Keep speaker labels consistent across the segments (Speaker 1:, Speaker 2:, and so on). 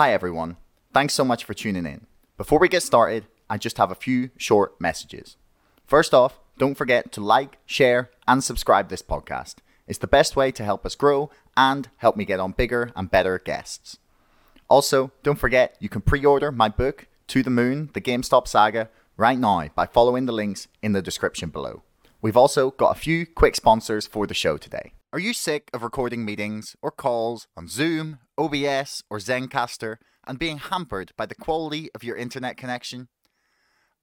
Speaker 1: Hi, everyone. Thanks so much for tuning in. Before we get started, I just have a few short messages. First off, don't forget to like, share, and subscribe this podcast. It's the best way to help us grow and help me get on bigger and better guests. Also, don't forget you can pre order my book, To the Moon, the GameStop Saga, right now by following the links in the description below. We've also got a few quick sponsors for the show today. Are you sick of recording meetings or calls on Zoom, OBS, or Zencastr and being hampered by the quality of your internet connection?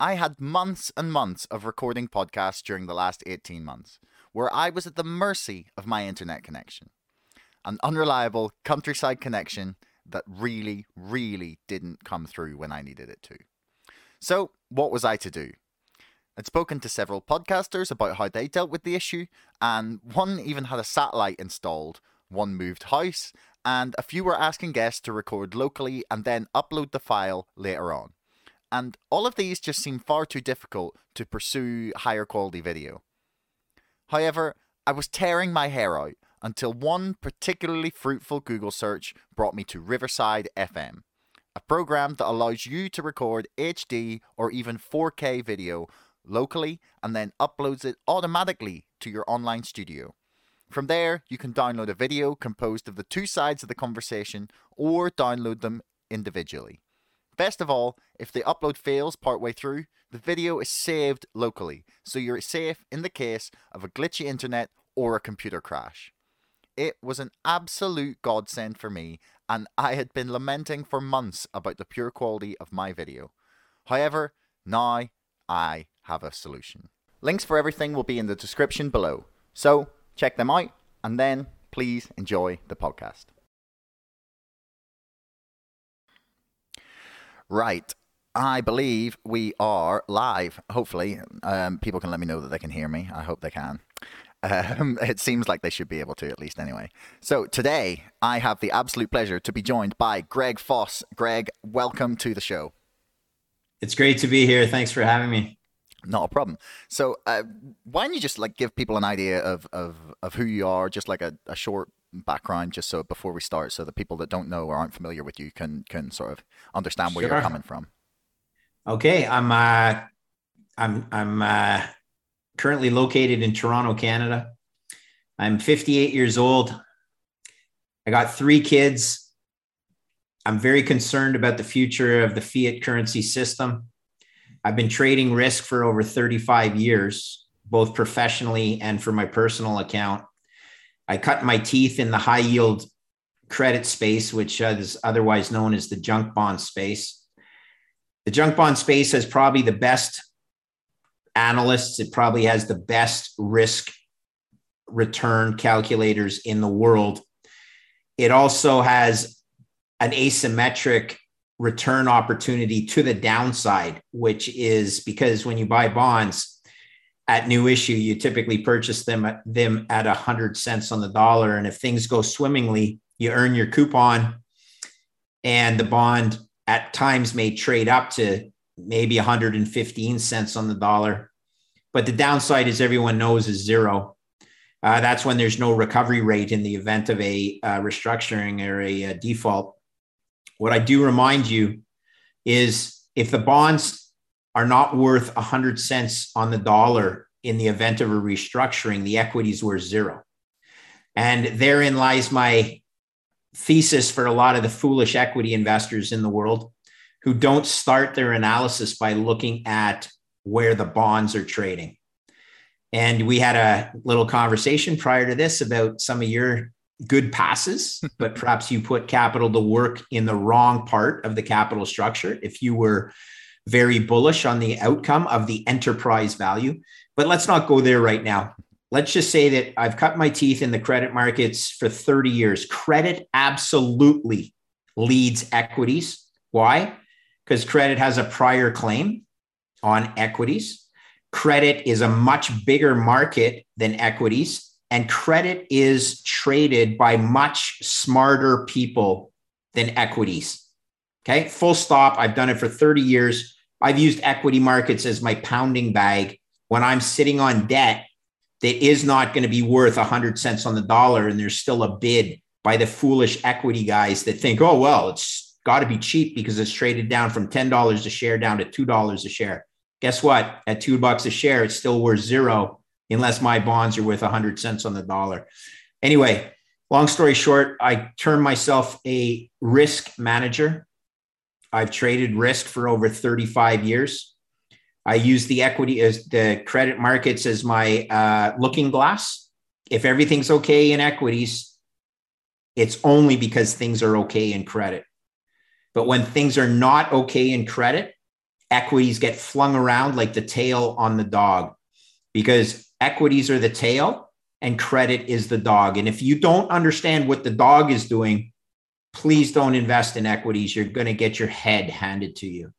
Speaker 1: I had months and months of recording podcasts during the last 18 months, where I was at the mercy of my internet connection. An unreliable countryside connection that really, really didn't come through when I needed it to. So, what was I to do? I'd spoken to several podcasters about how they dealt with the issue, and one even had a satellite installed, one moved house, and a few were asking guests to record locally and then upload the file later on. And all of these just seemed far too difficult to pursue higher quality video. However, I was tearing my hair out until one particularly fruitful Google search brought me to Riverside FM, a program that allows you to record HD or even 4K video locally and then uploads it automatically to your online studio. From there, you can download a video composed of the two sides of the conversation or download them individually. Best of all, if the upload fails partway through, the video is saved locally, so you're safe in the case of a glitchy internet or a computer crash. It was an absolute godsend for me, and I had been lamenting for months about the pure quality of my video. However, now I have a solution. Links for everything will be in the description below. So check them out and then please enjoy the podcast. Right. I believe we are live. Hopefully, um, people can let me know that they can hear me. I hope they can. Um, it seems like they should be able to, at least anyway. So, today I have the absolute pleasure to be joined by Greg Foss. Greg, welcome to the show.
Speaker 2: It's great to be here. Thanks for having me.
Speaker 1: Not a problem. So, uh, why don't you just like give people an idea of of, of who you are, just like a, a short background, just so before we start, so the people that don't know or aren't familiar with you can can sort of understand where sure. you're coming from.
Speaker 2: Okay, I'm uh, I'm I'm uh, currently located in Toronto, Canada. I'm 58 years old. I got three kids. I'm very concerned about the future of the fiat currency system. I've been trading risk for over 35 years, both professionally and for my personal account. I cut my teeth in the high yield credit space, which is otherwise known as the junk bond space. The junk bond space has probably the best analysts, it probably has the best risk return calculators in the world. It also has an asymmetric return opportunity to the downside, which is because when you buy bonds at new issue, you typically purchase them at them at a hundred cents on the dollar. And if things go swimmingly, you earn your coupon and the bond at times may trade up to maybe 115 cents on the dollar. But the downside, as everyone knows, is zero. Uh, that's when there's no recovery rate in the event of a uh, restructuring or a, a default. What I do remind you is if the bonds are not worth 100 cents on the dollar in the event of a restructuring, the equities were zero. And therein lies my thesis for a lot of the foolish equity investors in the world who don't start their analysis by looking at where the bonds are trading. And we had a little conversation prior to this about some of your good passes, but perhaps you put capital to work in the wrong part of the capital structure if you were very bullish on the outcome of the enterprise value. But let's not go there right now. Let's just say that I've cut my teeth in the credit markets for 30 years. Credit absolutely leads equities. Why? Because credit has a prior claim on equities. Credit is a much bigger market than equities and credit is traded by much smarter people than equities. Okay, full stop. I've done it for 30 years. I've used equity markets as my pounding bag when I'm sitting on debt that is not going to be worth 100 cents on the dollar and there's still a bid by the foolish equity guys that think, oh, well, it's got to be cheap because it's traded down from $10 a share down to $2 a share. Guess what? At two bucks a share, it's still worth zero unless my bonds are worth 100 cents on the dollar. Anyway, long story short, I turned myself a risk manager. I've traded risk for over 35 years. I use the equity as the credit markets as my uh, looking glass. If everything's okay in equities, it's only because things are okay in credit. But when things are not okay in credit, equities get flung around like the tail on the dog because equities are the tail and credit is the dog. And if you don't understand what the dog is doing, please don't invest in equities. You're going to get your head handed to you.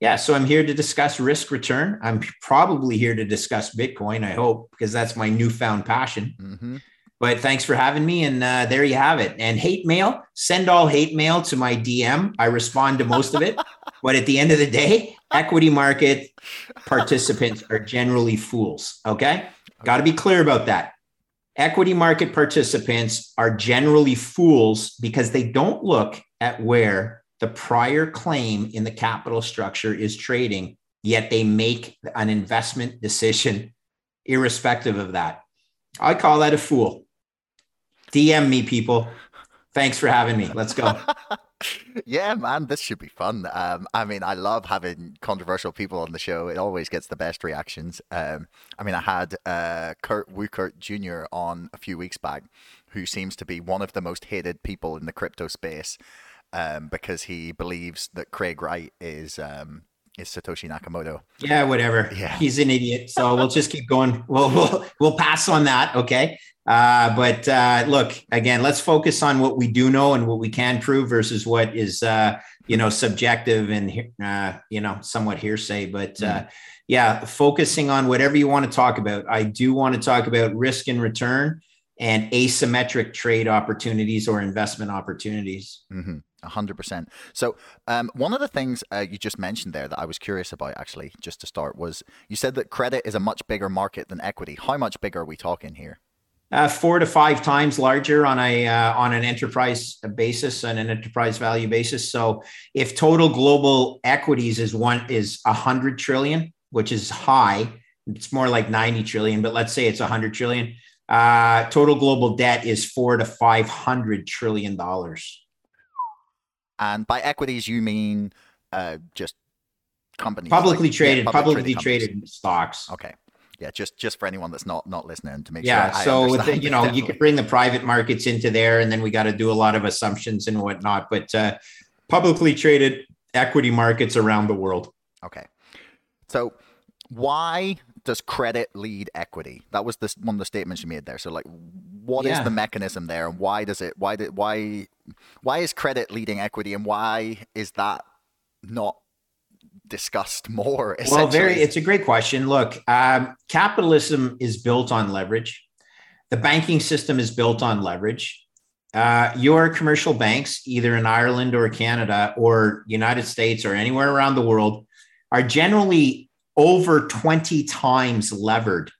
Speaker 2: Yeah, so I'm here to discuss risk return. I'm probably here to discuss Bitcoin, I hope, because that's my newfound passion. Mm-hmm. But thanks for having me. And uh, there you have it. And hate mail, send all hate mail to my DM. I respond to most of it. but at the end of the day, equity market participants are generally fools. Okay. Got to be clear about that. Equity market participants are generally fools because they don't look at where the prior claim in the capital structure is trading, yet they make an investment decision irrespective of that. I call that a fool. DM me, people. Thanks for having me. Let's go.
Speaker 1: yeah, man, this should be fun. Um, I mean, I love having controversial people on the show. It always gets the best reactions. Um, I mean, I had uh, Kurt Wuckert Jr. on a few weeks back, who seems to be one of the most hated people in the crypto space um, because he believes that Craig Wright is um, is Satoshi Nakamoto.
Speaker 2: Yeah, whatever. Yeah, he's an idiot. So we'll just keep going. We'll we'll we'll pass on that. Okay. Uh, but uh, look, again, let's focus on what we do know and what we can prove versus what is uh, you know subjective and uh, you know somewhat hearsay. But mm. yeah, focusing on whatever you want to talk about. I do want to talk about risk and return and asymmetric trade opportunities or investment opportunities.
Speaker 1: Mm-hmm. 100%. So, um, one of the things uh, you just mentioned there that I was curious about, actually, just to start, was you said that credit is a much bigger market than equity. How much bigger are we talking here?
Speaker 2: Uh, four to five times larger on a uh, on an enterprise basis and an enterprise value basis. So, if total global equities is one is a hundred trillion, which is high, it's more like ninety trillion, but let's say it's a hundred trillion. Uh, total global debt is four to five hundred trillion dollars.
Speaker 1: And by equities, you mean uh, just companies
Speaker 2: publicly like, traded, yeah, publicly traded, traded stocks.
Speaker 1: Okay. Yeah, just just for anyone that's not not listening to make
Speaker 2: yeah,
Speaker 1: sure.
Speaker 2: Yeah, so with the, you know, you could bring the private markets into there, and then we got to do a lot of assumptions and whatnot. But uh, publicly traded equity markets around the world.
Speaker 1: Okay, so why does credit lead equity? That was this one of the statements you made there. So, like, what yeah. is the mechanism there, and why does it? Why did why why is credit leading equity, and why is that not discussed more?
Speaker 2: Well, very. It's a great question. Look, um, capitalism is built on leverage. The banking system is built on leverage. Uh, your commercial banks, either in Ireland or Canada or United States or anywhere around the world, are generally over 20 times levered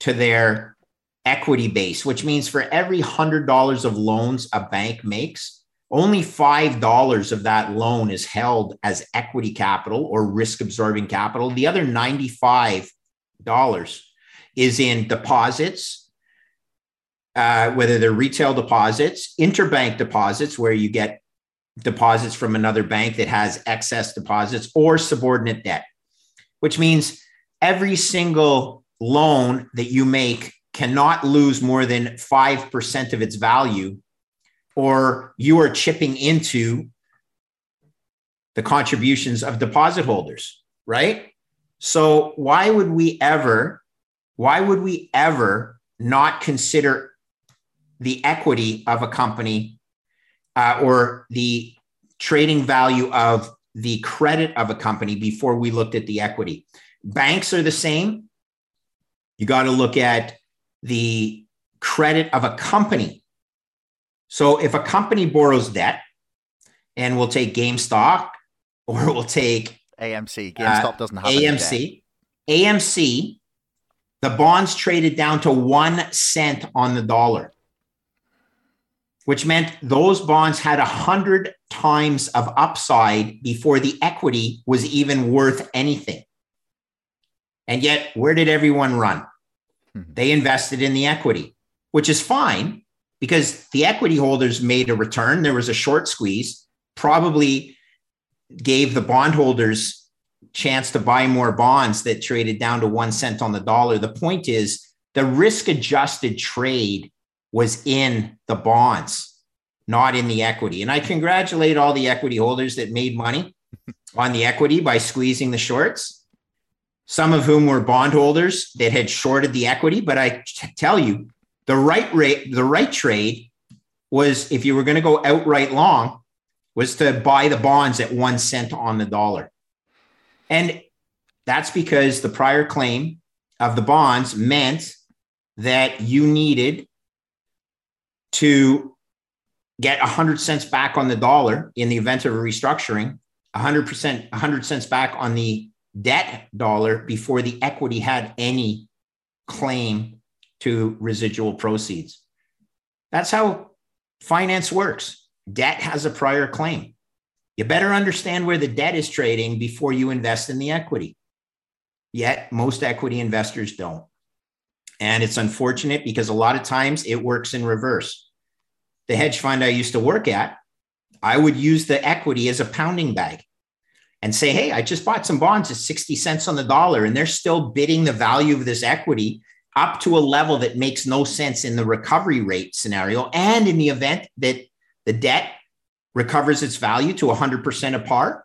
Speaker 2: to their equity base, which means for every $100 of loans a bank makes, only $5 of that loan is held as equity capital or risk absorbing capital. The other $95 is in deposits, uh, whether they're retail deposits, interbank deposits, where you get deposits from another bank that has excess deposits, or subordinate debt, which means every single loan that you make cannot lose more than 5% of its value, or you are chipping into the contributions of deposit holders, right? So, why would we ever, why would we ever not consider the equity of a company uh, or the trading value of the credit of a company before we looked at the equity? Banks are the same. You got to look at the credit of a company. So if a company borrows debt, and we'll take GameStop or we'll take
Speaker 1: AMC. GameStop uh, doesn't have
Speaker 2: AMC. AMC, the bonds traded down to one cent on the dollar, which meant those bonds had a hundred times of upside before the equity was even worth anything. And yet, where did everyone run? Mm-hmm. They invested in the equity, which is fine because the equity holders made a return. There was a short squeeze, probably gave the bondholders chance to buy more bonds that traded down to one cent on the dollar. The point is the risk adjusted trade was in the bonds, not in the equity. And I congratulate all the equity holders that made money on the equity by squeezing the shorts, some of whom were bondholders that had shorted the equity. But I tell you, the right rate, the right trade was if you were going to go outright long, was to buy the bonds at one cent on the dollar. And that's because the prior claim of the bonds meant that you needed to get 100 cents back on the dollar in the event of a restructuring, 100%, 100 cents back on the debt dollar before the equity had any claim to residual proceeds. That's how finance works. Debt has a prior claim. You better understand where the debt is trading before you invest in the equity. Yet, most equity investors don't. And it's unfortunate because a lot of times it works in reverse. The hedge fund I used to work at, I would use the equity as a pounding bag and say, Hey, I just bought some bonds at 60 cents on the dollar, and they're still bidding the value of this equity up to a level that makes no sense in the recovery rate scenario. And in the event that the debt recovers its value to 100% of par,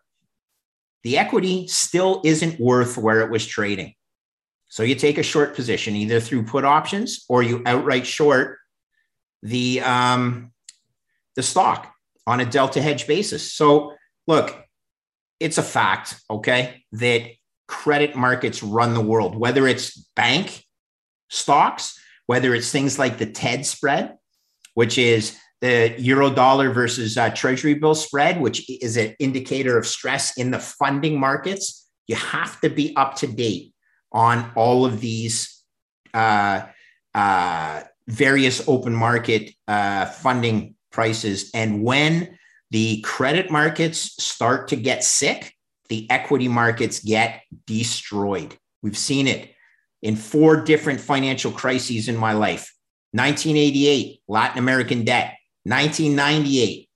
Speaker 2: the equity still isn't worth where it was trading. So you take a short position either through put options or you outright short the um, the stock on a delta hedge basis. So look, it's a fact, okay, that credit markets run the world, whether it's bank stocks, whether it's things like the TED spread, which is the euro dollar versus uh, treasury bill spread, which is an indicator of stress in the funding markets. You have to be up to date on all of these uh, uh, various open market uh, funding prices. And when the credit markets start to get sick, the equity markets get destroyed. We've seen it in four different financial crises in my life 1988, Latin American debt, 1998,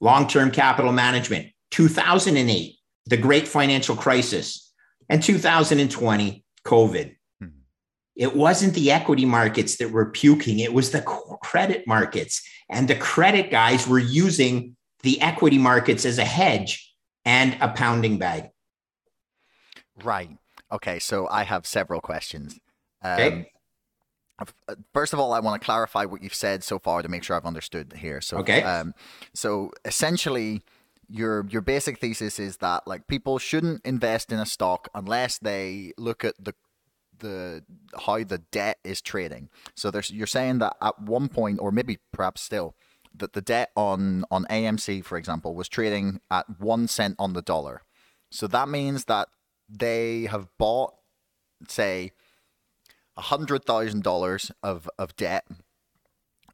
Speaker 2: long term capital management, 2008, the great financial crisis, and 2020, COVID. Hmm. It wasn't the equity markets that were puking, it was the credit markets. And the credit guys were using the equity markets as a hedge and a pounding bag.
Speaker 1: Right. Okay. So I have several questions. Um, okay. Uh, first of all, I want to clarify what you've said so far to make sure I've understood here. So,
Speaker 2: okay.
Speaker 1: Um, so essentially, your your basic thesis is that like people shouldn't invest in a stock unless they look at the the how the debt is trading. So there's you're saying that at one point or maybe perhaps still that the debt on on AMC for example was trading at 1 cent on the dollar. So that means that they have bought say $100,000 of of debt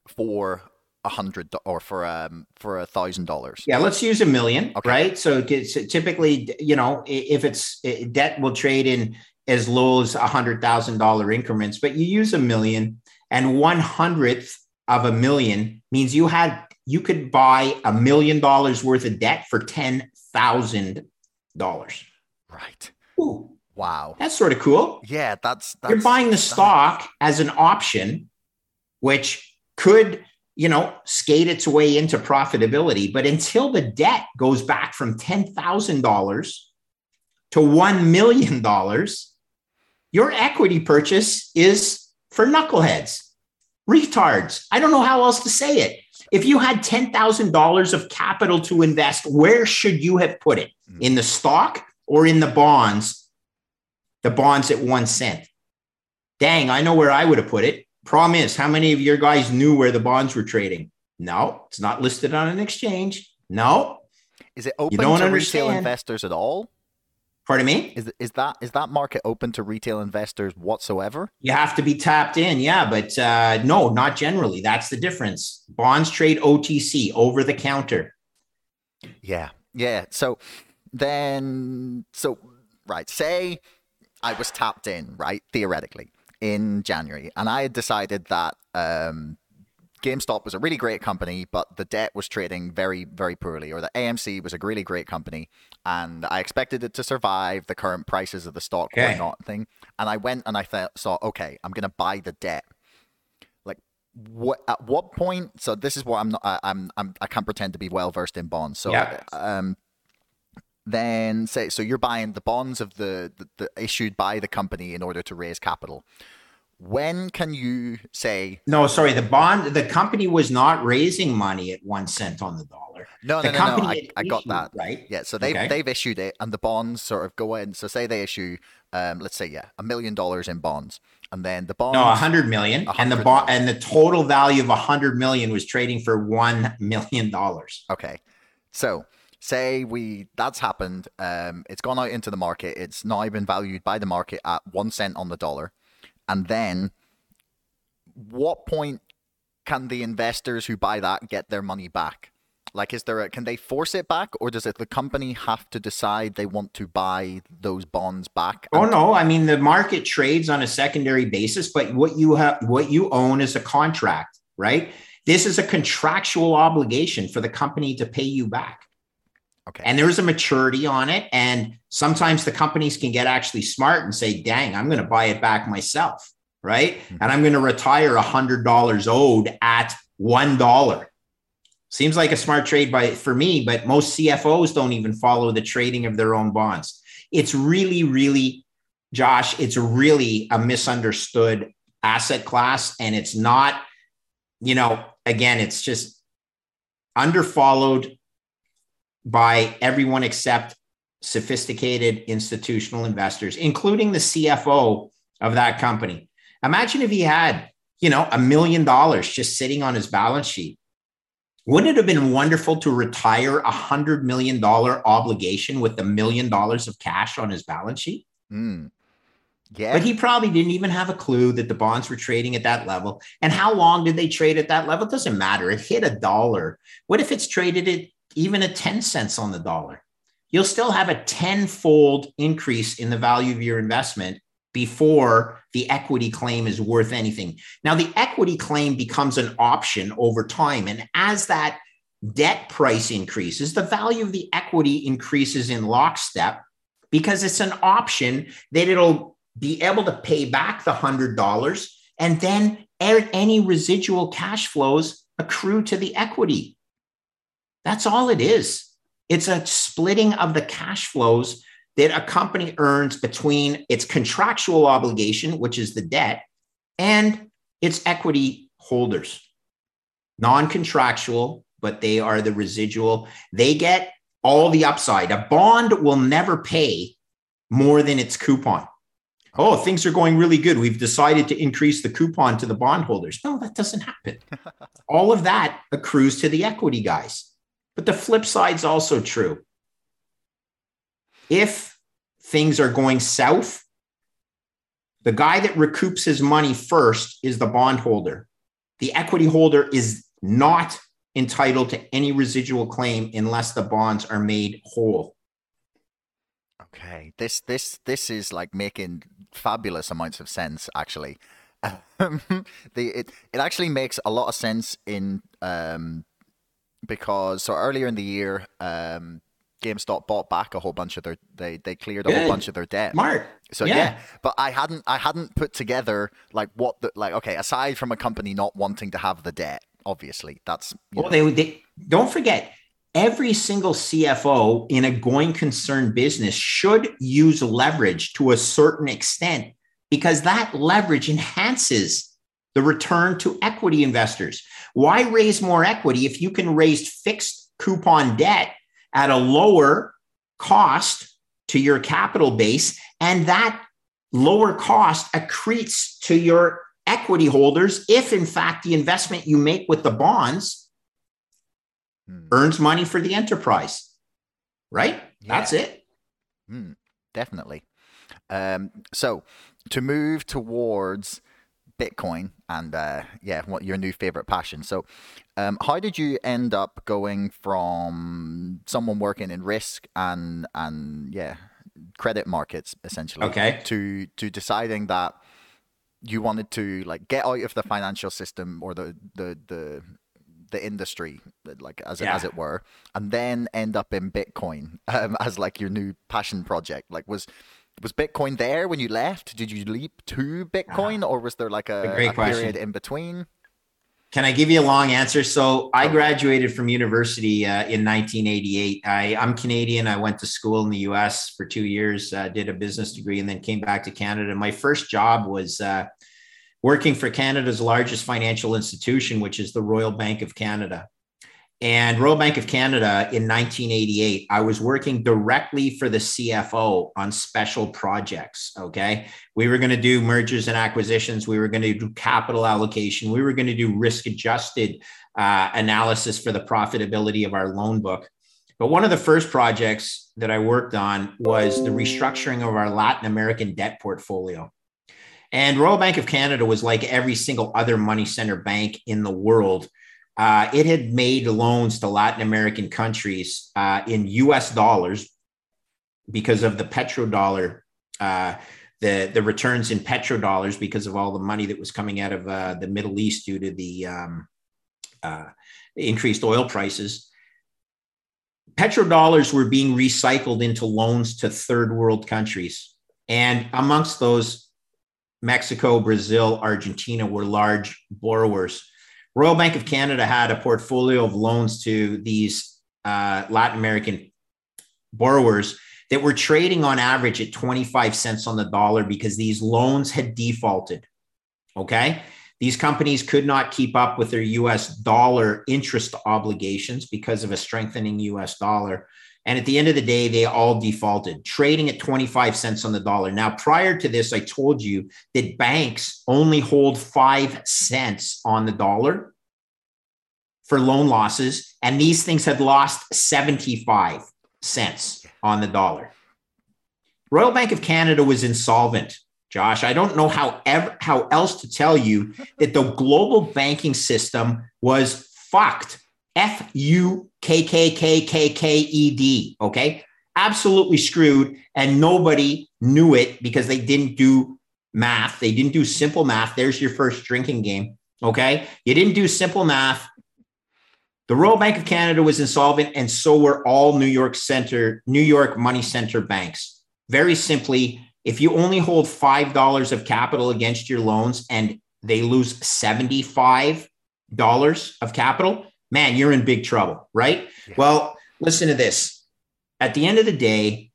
Speaker 1: for a hundred or for um for a thousand dollars.
Speaker 2: Yeah, let's use a million, okay. right? So typically, you know, if it's debt will trade in as low as a hundred thousand dollar increments, but you use a million, and one hundredth of a million means you had you could buy a million dollars worth of debt for ten thousand dollars.
Speaker 1: Right.
Speaker 2: Ooh.
Speaker 1: Wow.
Speaker 2: That's sort of cool.
Speaker 1: Yeah, that's, that's
Speaker 2: you're buying the stock as an option, which could you know, skate its way into profitability. But until the debt goes back from $10,000 to $1 million, your equity purchase is for knuckleheads, retards. I don't know how else to say it. If you had $10,000 of capital to invest, where should you have put it? Hmm. In the stock or in the bonds? The bonds at one cent. Dang, I know where I would have put it Problem is, how many of your guys knew where the bonds were trading? No, it's not listed on an exchange. No.
Speaker 1: Is it open you don't to understand. retail investors at all?
Speaker 2: Pardon me?
Speaker 1: Is, is that is that market open to retail investors whatsoever?
Speaker 2: You have to be tapped in, yeah, but uh, no, not generally. That's the difference. Bonds trade OTC, over the counter.
Speaker 1: Yeah, yeah. So then, so right, say I was tapped in, right, theoretically, in January, and I had decided that um, GameStop was a really great company, but the debt was trading very, very poorly, or the AMC was a really great company, and I expected it to survive the current prices of the stock
Speaker 2: Okay.
Speaker 1: or not thing. And I went and I th- saw, okay, I'm gonna buy the debt. Like, what? At what point? So this is what I'm not. I, I'm. I'm. I can't pretend to be well versed in bonds. So,
Speaker 2: Yeah.
Speaker 1: um, then say so you're buying the bonds of the, the, the issued by the company in order to raise capital. When can you say
Speaker 2: No, sorry. The bond, the company was not raising money at one cent on the dollar.
Speaker 1: no,
Speaker 2: the
Speaker 1: no, no, no? I, I got
Speaker 2: issued,
Speaker 1: that.
Speaker 2: right.
Speaker 1: Yeah, so they've
Speaker 2: Okay.
Speaker 1: they've issued it, and the bonds sort of go in. So say they issue, um, let's say yeah, a million dollars in bonds, and then the bonds.
Speaker 2: No, a hundred million,
Speaker 1: A
Speaker 2: and the bond and the total value of a hundred million was trading for one million dollars.
Speaker 1: Okay. So say we that's happened. Um, it's gone out into the market. It's now been valued by the market at one cent on the dollar, and then what point can the investors who buy that get their money back? Like, is there a can they force it back, or does it the company have to decide they want to buy those bonds back?
Speaker 2: Oh no, I mean the market trades on a secondary basis, but what you have what you own is a contract, right? This is a contractual obligation for the company to pay you back.
Speaker 1: Okay.
Speaker 2: And there's a maturity on it. And sometimes the companies can get actually smart and say, dang, I'm going to buy it back myself. Right.
Speaker 1: Mhm.
Speaker 2: And I'm going to retire a hundred dollars owed at one dollar. Seems like a smart trade by for me, but most CFOs don't even follow the trading of their own bonds. It's really, really, Josh, it's really a misunderstood asset class. And it's not, you know, again, it's just underfollowed by everyone except sophisticated institutional investors, including the CFO of that company. Imagine if he had, you know, a million dollars just sitting on his balance sheet. Wouldn't it have been wonderful to retire a hundred million dollar obligation with a million dollars of cash on his balance sheet?
Speaker 1: Mm. Yeah.
Speaker 2: But he probably didn't even have a clue that the bonds were trading at that level. And how long did they trade at that level? It doesn't matter. It hit a dollar. What if it's traded at even at 10 cents on the dollar? You'll still have a tenfold increase in the value of your investment before the equity claim is worth anything. Now, the equity claim becomes an option over time. And as that debt price increases, the value of the equity increases in lockstep because it's an option that it'll be able to pay back the $100 and then any residual cash flows accrue to the equity. That's all it is. It's a splitting of the cash flows that a company earns between its contractual obligation, which is the debt, and its equity holders. Non contractual, but they are the residual. They get all the upside. A bond will never pay more than its coupon. Oh, things are going really good. We've decided to increase the coupon to the bondholders. No, that doesn't happen. all of that accrues to the equity guys. But the flip side's also true. If things are going south, the guy that recoups his money first is the bondholder. The equity holder is not entitled to any residual claim unless the bonds are made whole.
Speaker 1: Okay, this this this is like making fabulous amounts of sense. Actually, um, the it it actually makes a lot of sense in um because so earlier in the year, um, GameStop bought back a whole bunch of their they they cleared a whole bunch of their debt.
Speaker 2: Smart.
Speaker 1: So yeah. but I hadn't I hadn't put together like what the like okay aside from a company not wanting to have the debt, obviously that's
Speaker 2: Well,
Speaker 1: know,
Speaker 2: they, they don't forget every single CFO in a going concern business should use leverage to a certain extent because that leverage enhances the return to equity investors. Why raise more equity if you can raise fixed coupon debt at a lower cost to your capital base? And that lower cost accretes to your equity holders if in fact the investment you make with the bonds
Speaker 1: hmm,
Speaker 2: earns money for the enterprise right? That's it.
Speaker 1: Hmm, definitely. Um, so to move towards Bitcoin and uh, yeah, what your new favorite passion. So, um, how did you end up going from someone working in risk and and yeah, credit markets essentially,
Speaker 2: okay,
Speaker 1: to to deciding that you wanted to like get out of the financial system or the the the the industry, like as yeah. as it were, and then end up in Bitcoin um, as like your new passion project? Like was was Bitcoin there when you left? Did you leap to Bitcoin, uh, or was there like a, a, a period in between?
Speaker 2: Can I give you a long answer? So I graduated from university uh, in 1988. I, am Canadian. I went to school in the U.S. for two years, uh, did a business degree, and then came back to Canada. My first job was uh, working for Canada's largest financial institution, which is the Royal Bank of Canada. And Royal Bank of Canada in 1988, I was working directly for the CFO on special projects. Okay. We were going to do mergers and acquisitions. We were going to do capital allocation. We were going to do risk adjusted uh, analysis for the profitability of our loan book. But one of the first projects that I worked on was the restructuring of our Latin American debt portfolio. And Royal Bank of Canada was like every single other money center bank in the world. Uh, it had made loans to Latin American countries uh, in US dollars because of the petrodollar, uh, the, the returns in petrodollars because of all the money that was coming out of uh, the Middle East due to the um, uh, increased oil prices. Petrodollars were being recycled into loans to third world countries. And amongst those, Mexico, Brazil, Argentina were large borrowers. Royal Bank of Canada had a portfolio of loans to these uh, Latin American borrowers that were trading on average at 25 cents on the dollar because these loans had defaulted. Okay. These companies could not keep up with their US dollar interest obligations because of a strengthening US dollar. And at the end of the day, they all defaulted, trading at 25 cents on the dollar. Now, prior to this, I told you that banks only hold five cents on the dollar for loan losses. And these things had lost 75 cents on the dollar. Royal Bank of Canada was insolvent. Josh, I don't know how ever, how else to tell you that the global banking system was fucked. F U K K K K K E D. Okay. Absolutely screwed. And nobody knew it because they didn't do math. They didn't do simple math. There's your first drinking game. Okay. You didn't do simple math. The Royal Bank of Canada was insolvent, and so were all New York Center, New York money center banks. Very simply, if you only hold $5 of capital against your loans and they lose $75 of capital, man, you're in big trouble, right? Yeah. Well, listen to this. At the end of the day,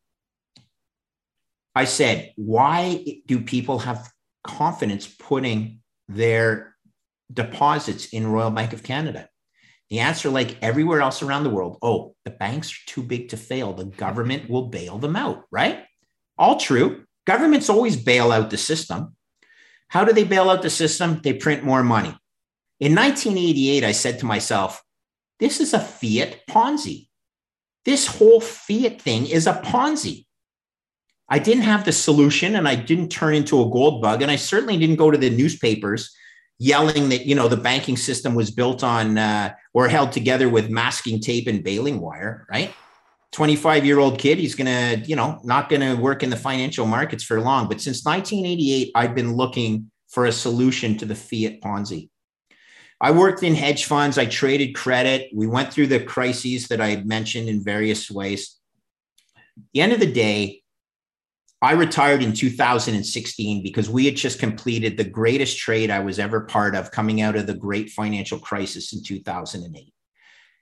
Speaker 2: I said, why do people have confidence putting their deposits in Royal Bank of Canada? The answer, like everywhere else around the world, oh, the banks are too big to fail. The government will bail them out, right? All true. Governments always bail out the system. How do they bail out the system? They print more money. In 1988, I said to myself, this is a fiat Ponzi. This whole fiat thing is a Ponzi. I didn't have the solution and I didn't turn into a gold bug. And I certainly didn't go to the newspapers yelling that, you know, the banking system was built on uh, or held together with masking tape and baling wire, right? 25 year old kid, he's going to, you know, not going to work in the financial markets for long. But since 1988, I've been looking for a solution to the fiat Ponzi. I worked in hedge funds. I traded credit. We went through the crises that I mentioned in various ways. At the end of the day, I retired in 2016 because we had just completed the greatest trade I was ever part of coming out of the great financial crisis in 2008.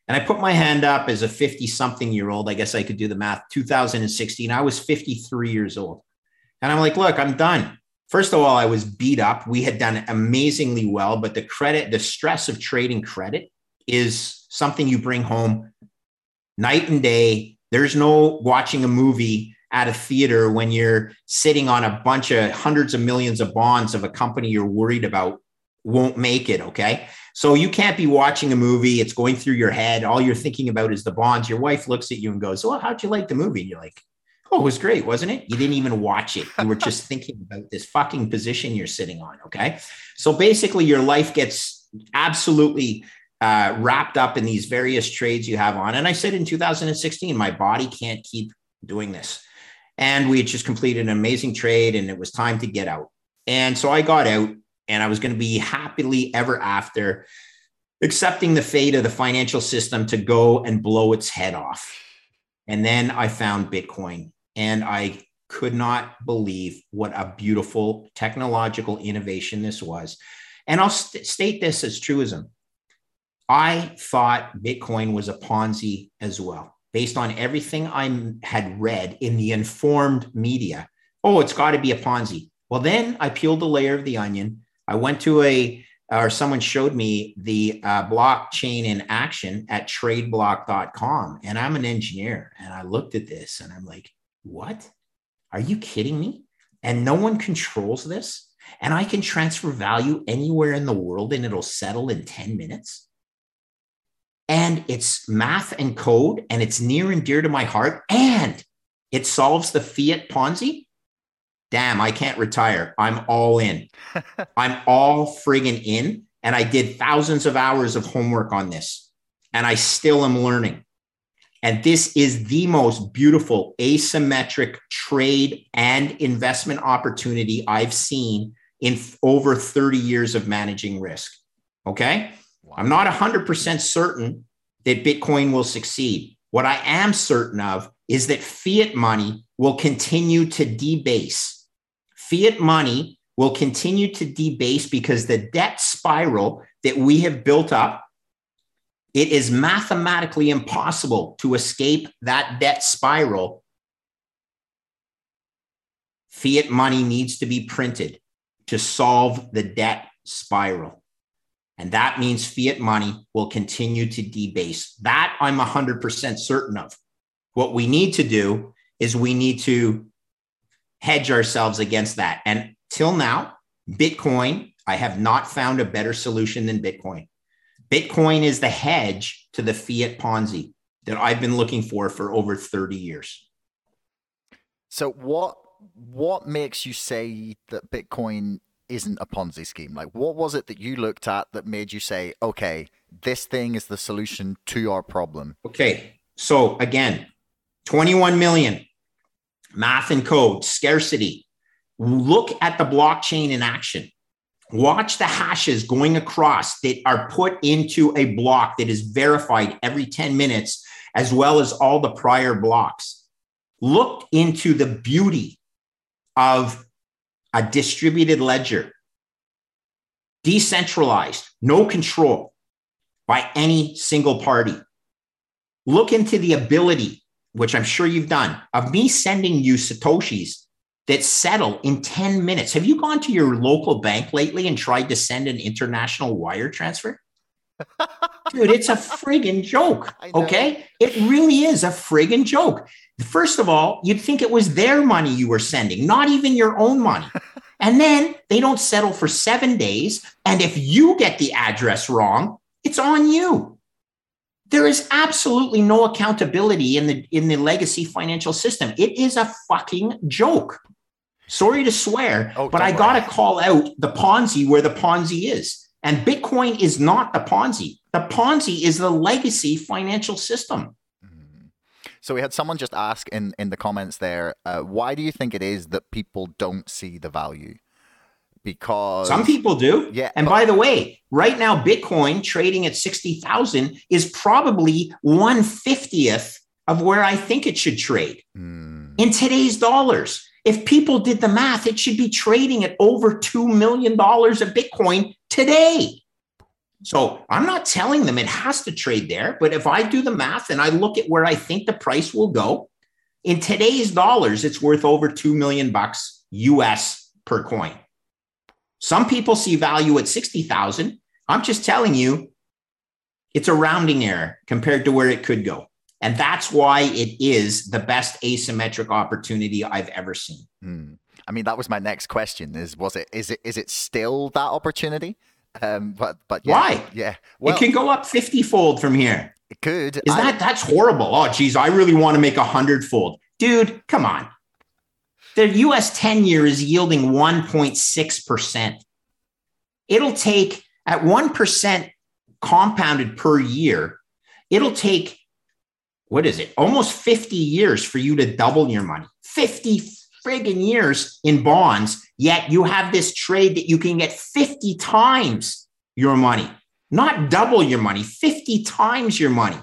Speaker 2: And I put my hand up as a 50 something year old. I guess I could do the math. 2016, I was 53 years old. And I'm like, look, I'm done. First of all, I was beat up. We had done amazingly well, but the credit, the stress of trading credit is something you bring home night and day. There's no watching a movie at a theater when you're sitting on a bunch of hundreds of millions of bonds of a company you're worried about won't make it. Okay. So you can't be watching a movie. It's going through your head. All you're thinking about is the bonds. Your wife looks at you and goes, Well, how'd you like the movie? And you're like, Oh, it was great, wasn't it? You didn't even watch it. You were just thinking about this fucking position you're sitting on. Okay. So basically, your life gets absolutely uh, wrapped up in these various trades you have on. And I said in 2016, my body can't keep doing this. And we had just completed an amazing trade and it was time to get out. And so I got out and I was going to be happily ever after accepting the fate of the financial system to go and blow its head off. And then I found Bitcoin and I could not believe what a beautiful technological innovation this was. And I'll st- state this as truism. I thought Bitcoin was a Ponzi as well, based on everything I had read in the informed media. Oh, it's got to be a Ponzi. Well, then I peeled the layer of the onion. I went to a, or someone showed me the uh, blockchain in action at tradeblock.com. And I'm an engineer. And I looked at this and I'm like, what? Are you kidding me? And no one controls this? And I can transfer value anywhere in the world and it'll settle in 10 minutes? and it's math and code and it's near and dear to my heart and it solves the fiat ponzi damn i can't retire i'm all in i'm all friggin in and i did thousands of hours of homework on this and i still am learning and this is the most beautiful asymmetric trade and investment opportunity i've seen in over 30 years of managing risk okay I'm not 100% certain that Bitcoin will succeed. What I am certain of is that fiat money will continue to debase. Fiat money will continue to debase because the debt spiral that we have built up it is mathematically impossible to escape that debt spiral. Fiat money needs to be printed to solve the debt spiral. And that means fiat money will continue to debase. That I'm 100% certain of. What we need to do is we need to hedge ourselves against that. And till now, Bitcoin, I have not found a better solution than Bitcoin. Bitcoin is the hedge to the fiat Ponzi that I've been looking for for over 30 years.
Speaker 1: So what what makes you say that Bitcoin isn't a Ponzi scheme? Like, what was it that you looked at that made you say, okay, this thing is the solution to our problem?
Speaker 2: Okay. So, again, 21 million, math and code, scarcity. Look at the blockchain in action. Watch the hashes going across that are put into a block that is verified every 10 minutes, as well as all the prior blocks. Look into the beauty of a distributed ledger, decentralized, no control by any single party. Look into the ability, which I'm sure you've done, of me sending you Satoshis that settle in 10 minutes. Have you gone to your local bank lately and tried to send an international wire transfer? Dude, it's a friggin' joke. Okay. It really is a friggin' joke. First of all, you'd think it was their money you were sending, not even your own money. and then they don't settle for seven days. And if you get the address wrong, it's on you. There is absolutely no accountability in the in the legacy financial system. It is a fucking joke. Sorry to swear, oh, but I got to call out the Ponzi where the Ponzi is. And Bitcoin is not the Ponzi. The Ponzi is the legacy financial system. Mm-hmm.
Speaker 1: So we had someone just ask in in the comments there, uh, why do you think it is that people don't see the value? Because
Speaker 2: some people do. Yeah. And but- by the way, right now Bitcoin trading at 60,000 is probably 150th of where I think it should trade. Mm. In today's dollars, if people did the math, it should be trading at over $2 million of Bitcoin today. So I'm not telling them it has to trade there, but if I do the math and I look at where I think the price will go, in today's dollars, it's worth over 2 million bucks US per coin. Some people see value at 60,000. I'm just telling you, it's a rounding error compared to where it could go. And that's why it is the best asymmetric opportunity I've ever seen.
Speaker 1: Hmm. I mean, that was my next question: is was it is it is it still that opportunity? Um, but but
Speaker 2: yeah, why?
Speaker 1: Yeah,
Speaker 2: well, it can go up fifty fold from here.
Speaker 1: It could.
Speaker 2: Is I, that that's horrible? Oh, geez, I really want to make a hundred fold. Dude, come on. The US 10 year is yielding 1.6%. It'll take at 1% compounded per year, it'll take what is it? Almost 50 years for you to double your money. 50 friggin' years in bonds, yet you have this trade that you can get 50 times your money, not double your money, 50 times your money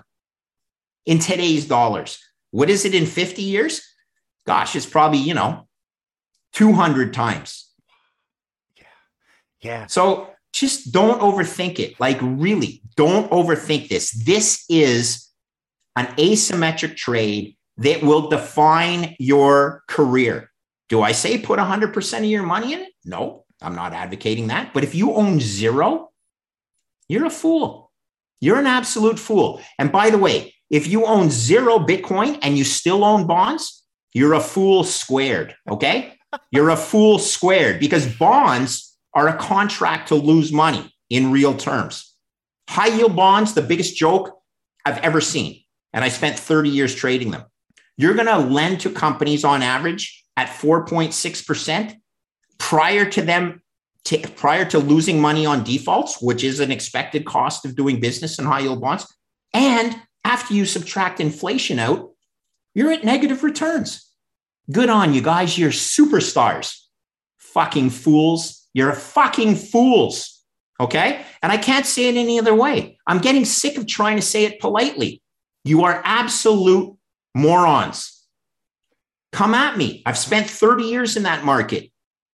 Speaker 2: in today's dollars. What is it in 50 years? Gosh, it's probably, you know, 200 times.
Speaker 1: Yeah. Yeah.
Speaker 2: So just don't overthink it. Like, really, don't overthink this. This is an asymmetric trade that will define your career. Do I say put 100% of your money in it? No, I'm not advocating that. But if you own zero, you're a fool. You're an absolute fool. And by the way, if you own zero Bitcoin and you still own bonds, you're a fool squared. Okay. you're a fool squared because bonds are a contract to lose money in real terms. High yield bonds, the biggest joke I've ever seen. And I spent 30 years trading them. You're going to lend to companies on average at 4.6% prior to them prior to losing money on defaults, which is an expected cost of doing business in high yield bonds. And after you subtract inflation out, you're at negative returns. Good on you guys. You're superstars. Fucking fools. You're fucking fools. Okay. And I can't say it any other way. I'm getting sick of trying to say it politely. You are absolute morons. Come at me. I've spent 30 years in that market.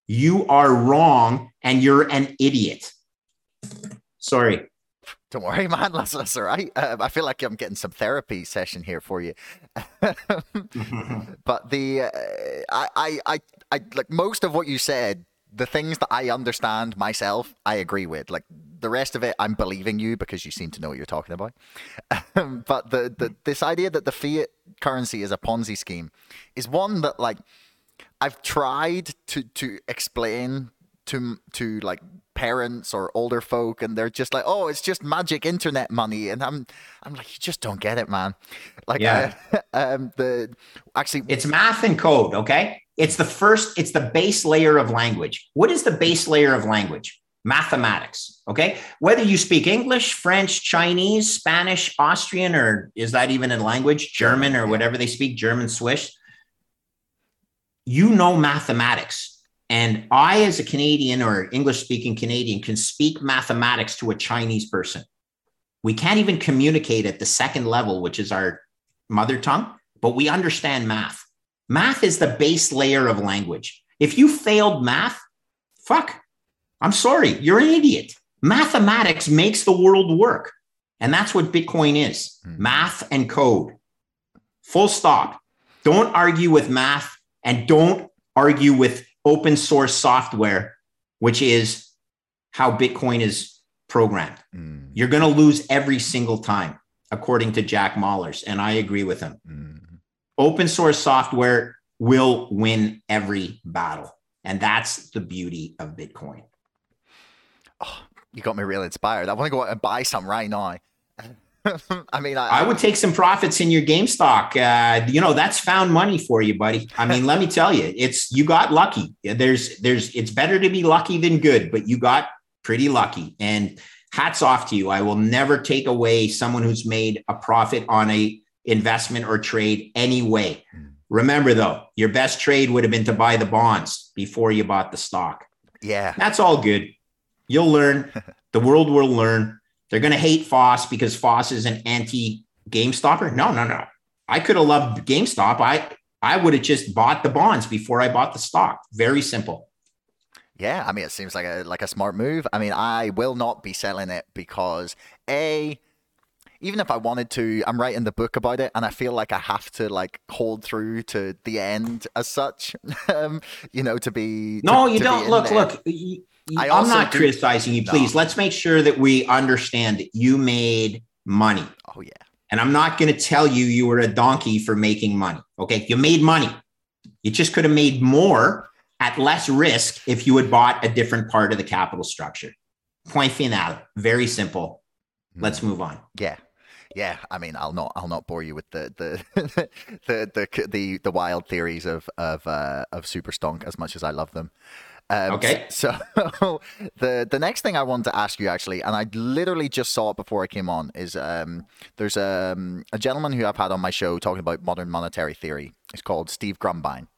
Speaker 2: You are wrong and you're an idiot. Sorry.
Speaker 1: Don't worry, man. That's, that's all right. Uh, I feel like I'm getting some therapy session here for you. but the uh, I, I I I like most of what you said. The things that I understand myself, I agree with. Like the rest of it, I'm believing you because you seem to know what you're talking about. but the, the this idea that the fiat currency is a Ponzi scheme is one that like I've tried to to explain to to like parents or older folk and they're just like oh it's just magic internet money and i'm i'm like you just don't get it man like yeah. Uh, um the actually
Speaker 2: it's math and code okay it's the first it's the base layer of language what is the base layer of language mathematics okay whether you speak english french chinese spanish austrian or is that even a language german or whatever they speak german swiss you know mathematics and I, as a Canadian or English speaking Canadian, can speak mathematics to a Chinese person. We can't even communicate at the second level, which is our mother tongue, but we understand math. Math is the base layer of language. If you failed math, fuck, I'm sorry, you're an idiot. Mathematics makes the world work. And that's what Bitcoin is mm. math and code. Full stop. Don't argue with math and don't argue with open source software, which is how Bitcoin is programmed. Mm. You're going to lose every single time, according to Jack Mallers. And I agree with him. Mm. Open source software will win every battle. And that's the beauty of Bitcoin.
Speaker 1: Oh, you got me really inspired. I want to go out and buy some right now. I mean, I,
Speaker 2: I, would take some profits in your GameStop. Uh, you know, that's found money for you, buddy. I mean, let me tell you, it's you got lucky. There's, there's, it's better to be lucky than good, but you got pretty lucky. And hats off to you. I will never take away someone who's made a profit on a investment or trade anyway. Hmm. Remember, though, your best trade would have been to buy the bonds before you bought the stock.
Speaker 1: Yeah,
Speaker 2: that's all good. You'll learn. the world will learn they're going to hate Foss because Foss is an anti GameStopper. No, no, no. I could have loved GameStop. I I would have just bought the bonds before I bought the stock. Very simple.
Speaker 1: Yeah, I mean, it seems like a like a smart move. I mean, I will not be selling it because a even if I wanted to, I'm writing the book about it, and I feel like I have to like hold through to the end as such. um, you know, to be
Speaker 2: no,
Speaker 1: to,
Speaker 2: you
Speaker 1: to
Speaker 2: don't look. Look, am not do, criticizing you. Please, no. let's make sure that we understand that you made money.
Speaker 1: Oh yeah.
Speaker 2: And I'm not going to tell you you were a donkey for making money. Okay, you made money. You just could have made more at less risk if you had bought a different part of the capital structure. Point final. Very simple. Let's move on.
Speaker 1: Yeah. Yeah, I mean, I'll not, I'll not bore you with the the the the the, the wild theories of of uh, of super stonk as much as I love them.
Speaker 2: Um, okay.
Speaker 1: So the the next thing I wanted to ask you actually, and I literally just saw it before I came on, is um, there's a, um, a gentleman who I've had on my show talking about modern monetary theory. It's called Steve Grumbine.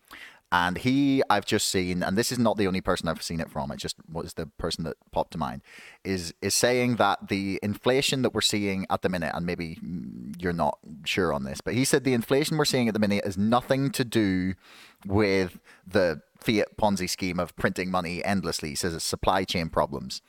Speaker 1: And he, I've just seen, and this is not the only person I've seen it from. It just was the person that popped to mind. Is is saying that the inflation that we're seeing at the minute, and maybe you're not sure on this, but he said the inflation we're seeing at the minute is nothing to do with the fiat Ponzi scheme of printing money endlessly. He says it's supply chain problems.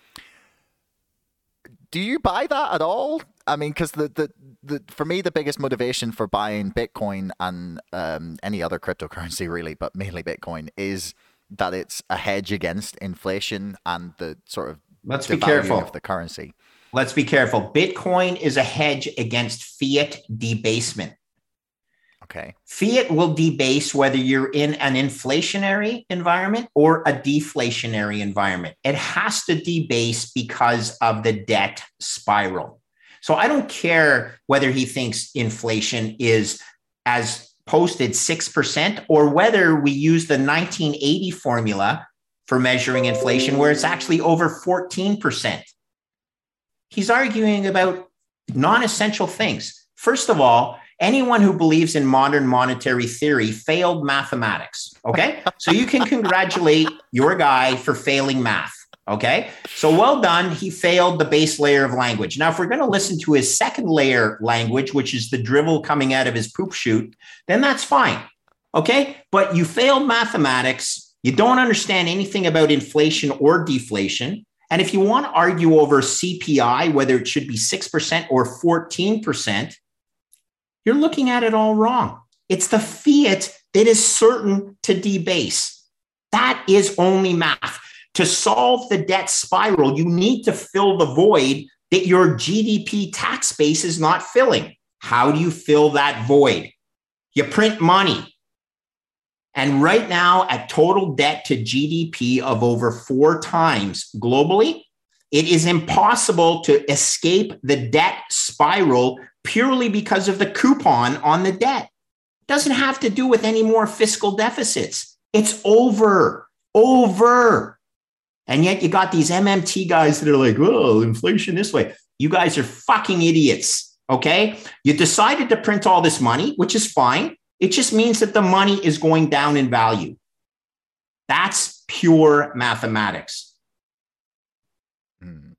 Speaker 1: Do you buy that at all? I mean, because the, the, the for me the biggest motivation for buying Bitcoin and um, any other cryptocurrency really, but mainly Bitcoin, is that it's a hedge against inflation and the sort of
Speaker 2: let's be careful
Speaker 1: of the currency.
Speaker 2: Let's be careful. Bitcoin is a hedge against fiat debasement.
Speaker 1: Okay.
Speaker 2: Fiat will debase whether you're in an inflationary environment or a deflationary environment. It has to debase because of the debt spiral. So I don't care whether he thinks inflation is as posted 6% or whether we use the 1980 formula for measuring inflation where it's actually over 14%. He's arguing about non essential things. First of all, anyone who believes in modern monetary theory failed mathematics. Okay. so you can congratulate your guy for failing math. Okay. So well done. He failed the base layer of language. Now, if we're going to listen to his second layer language, which is the drivel coming out of his poop chute, then that's fine. Okay. But you failed mathematics. You don't understand anything about inflation or deflation. And if you want to argue over CPI, whether it should be 6% or 14%, you're looking at it all wrong. It's the fiat that is certain to debase. That is only math. To solve the debt spiral, you need to fill the void that your GDP tax base is not filling. How do you fill that void? You print money. And right now, at total debt to GDP of over four times globally, it is impossible to escape the debt spiral purely because of the coupon on the debt. It doesn't have to do with any more fiscal deficits. It's over, over. And yet you got these MMT guys that are like, oh, inflation this way. You guys are fucking idiots. Okay. You decided to print all this money, which is fine. It just means that the money is going down in value. That's pure mathematics.
Speaker 1: Hmm.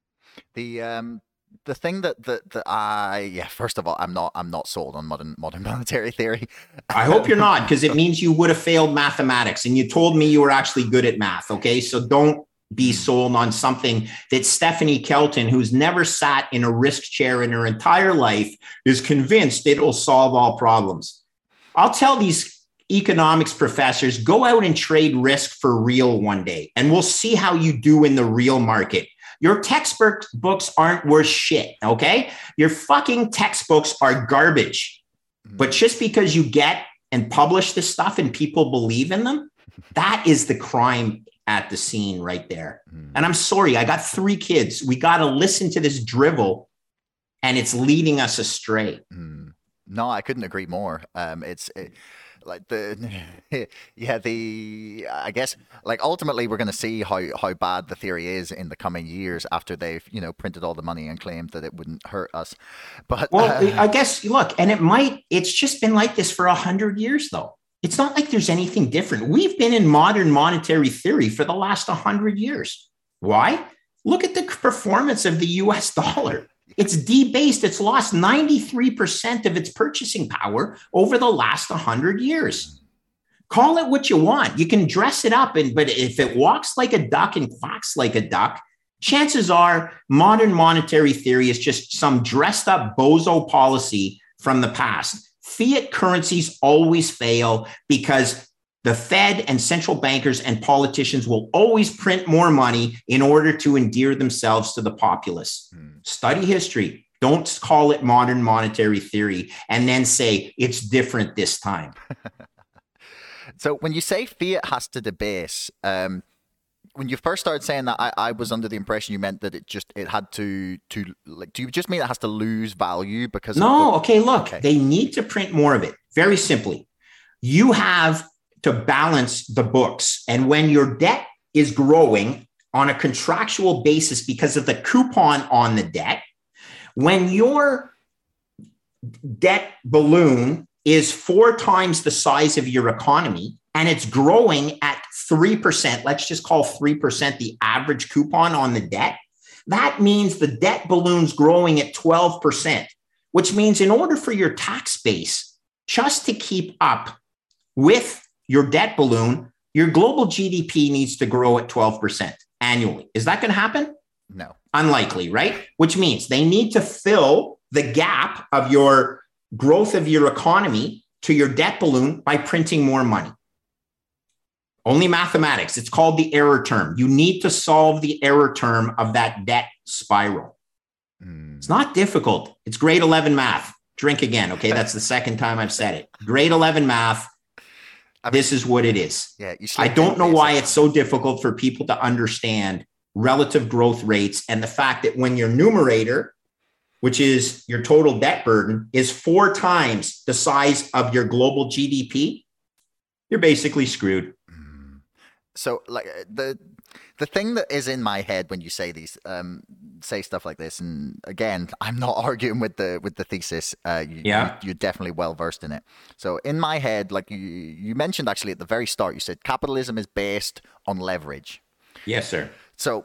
Speaker 1: The um, the thing that that, that I yeah first of all I'm not I'm not sold on modern modern monetary theory.
Speaker 2: I hope you're not because it means you would have failed mathematics and you told me you were actually good at math. Okay, so don't be hmm. sold on something that Stephanie Kelton, who's never sat in a risk chair in her entire life, is convinced it'll solve all problems. I'll tell these economics professors go out and trade risk for real one day, and we'll see how you do in the real market. Your textbooks books aren't worth shit, okay? Your fucking textbooks are garbage. Mm-hmm. But just because you get and publish this stuff and people believe in them, that is the crime at the scene right there. Mm. And I'm sorry, I got three kids. We got to listen to this drivel and it's leading us astray.
Speaker 1: Mm. No, I couldn't agree more. Um, it's it, like the yeah. The i guess like ultimately we're going to see how how bad the theory is in the coming years after they've you know printed all the money and claimed that it wouldn't hurt us. But
Speaker 2: well uh, i guess look and it might it's just been like this for a hundred years though. It's not like there's anything different. We've been in modern monetary theory for the last 100 years. Why? Look at the performance of the us dollar it's debased. It's lost 93% of its purchasing power over the last 100 years. Call it what you want. You can dress it up, and but if it walks like a duck and quacks like a duck, chances are modern monetary theory is just some dressed up bozo policy from the past. Fiat currencies always fail because the Fed and central bankers and politicians will always print more money in order to endear themselves to the populace. Hmm. Study history. Don't call it modern monetary theory and then say it's different this time.
Speaker 1: so when you say fiat has to debase, um, when you first started saying that, I, I was under the impression you meant that it just it had to to like. Do you just mean it has to lose value because?
Speaker 2: No.
Speaker 1: The,
Speaker 2: okay. Look, okay. they need to print more of it. Very simply, you have to balance the books, and when your debt is growing on a contractual basis because of the coupon on the debt, when your debt balloon is four times the size of your economy and it's growing at 3%, let's just call 3% the average coupon on the debt, that means the debt balloon's growing at 12%, which means in order for your tax base just to keep up with your debt balloon, your global GDP needs to grow at 12% annually. Is that going to happen?
Speaker 1: No.
Speaker 2: Unlikely, right? Which means they need to fill the gap of your growth of your economy to your debt balloon by printing more money. Only mathematics. It's called the error term. You need to solve the error term of that debt spiral. Mm. It's not difficult. It's grade 11 math. Drink again. Okay. That's the second time I've said it. Grade 11 math. I mean, this is what it is.
Speaker 1: Yeah.
Speaker 2: I don't know why it's so difficult for people to understand relative growth rates and the fact that when your numerator, which is your total debt burden, is four times the size of your global GDP, you're basically screwed
Speaker 1: so like uh, the the thing that is in my head when you say these um say stuff like this and again i'm not arguing with the with the thesis uh you,
Speaker 2: yeah.
Speaker 1: you, are definitely well versed in it. So in my head like you you mentioned actually at the very start you said capitalism is based on leverage.
Speaker 2: Yes sir.
Speaker 1: So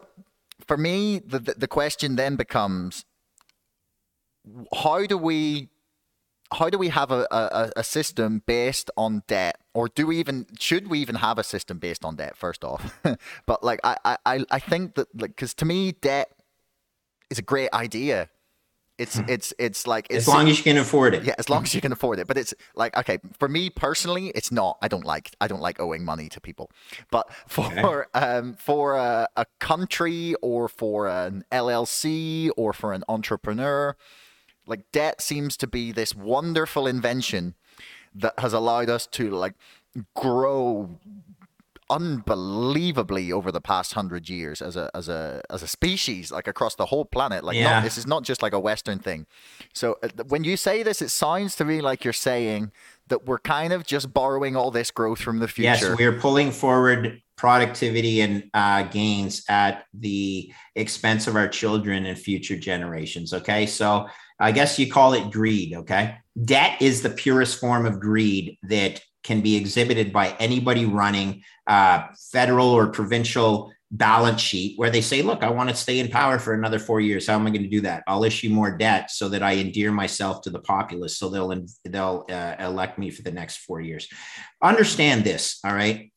Speaker 1: for me the the, the question then becomes how do we how do we have a, a, a system based on debt or do we even should we even have a system based on debt first off? But like i i i think that like because to me debt is a great idea. It's hmm. it's it's like
Speaker 2: it's, as long as you can afford it.
Speaker 1: Yeah as long as you can afford it. But it's like okay for me personally it's not. I don't like i don't like owing money to people. But for okay. um for a, a country or for an llc or for an entrepreneur like debt seems to be this wonderful invention that has allowed us to like grow unbelievably over the past hundred years as a as a as a species, like across the whole planet. Like, yeah. not, this is not just like a Western thing. So uh, when you say this, it sounds to me like you're saying that we're kind of just borrowing all this growth from the future.
Speaker 2: Yes, we're pulling forward productivity and uh, gains at the expense of our children and future generations. Okay, so I guess you call it greed. Okay. Debt is the purest form of greed that can be exhibited by anybody running a federal or provincial balance sheet where they say, look, I want to stay in power for another four years. How am I going to do that? I'll issue more debt so that I endear myself to the populace. So they'll, they'll uh, elect me for the next four years. Understand this. All right.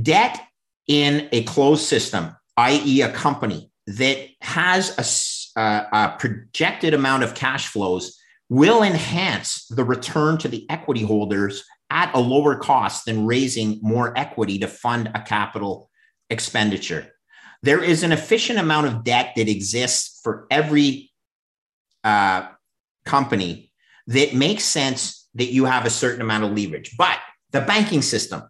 Speaker 2: Debt in a closed system, i.e., a company that has a uh, a projected amount of cash flows will enhance the return to the equity holders at a lower cost than raising more equity to fund a capital expenditure. There is an efficient amount of debt that exists for every uh, company that makes sense that you have a certain amount of leverage. But the banking system,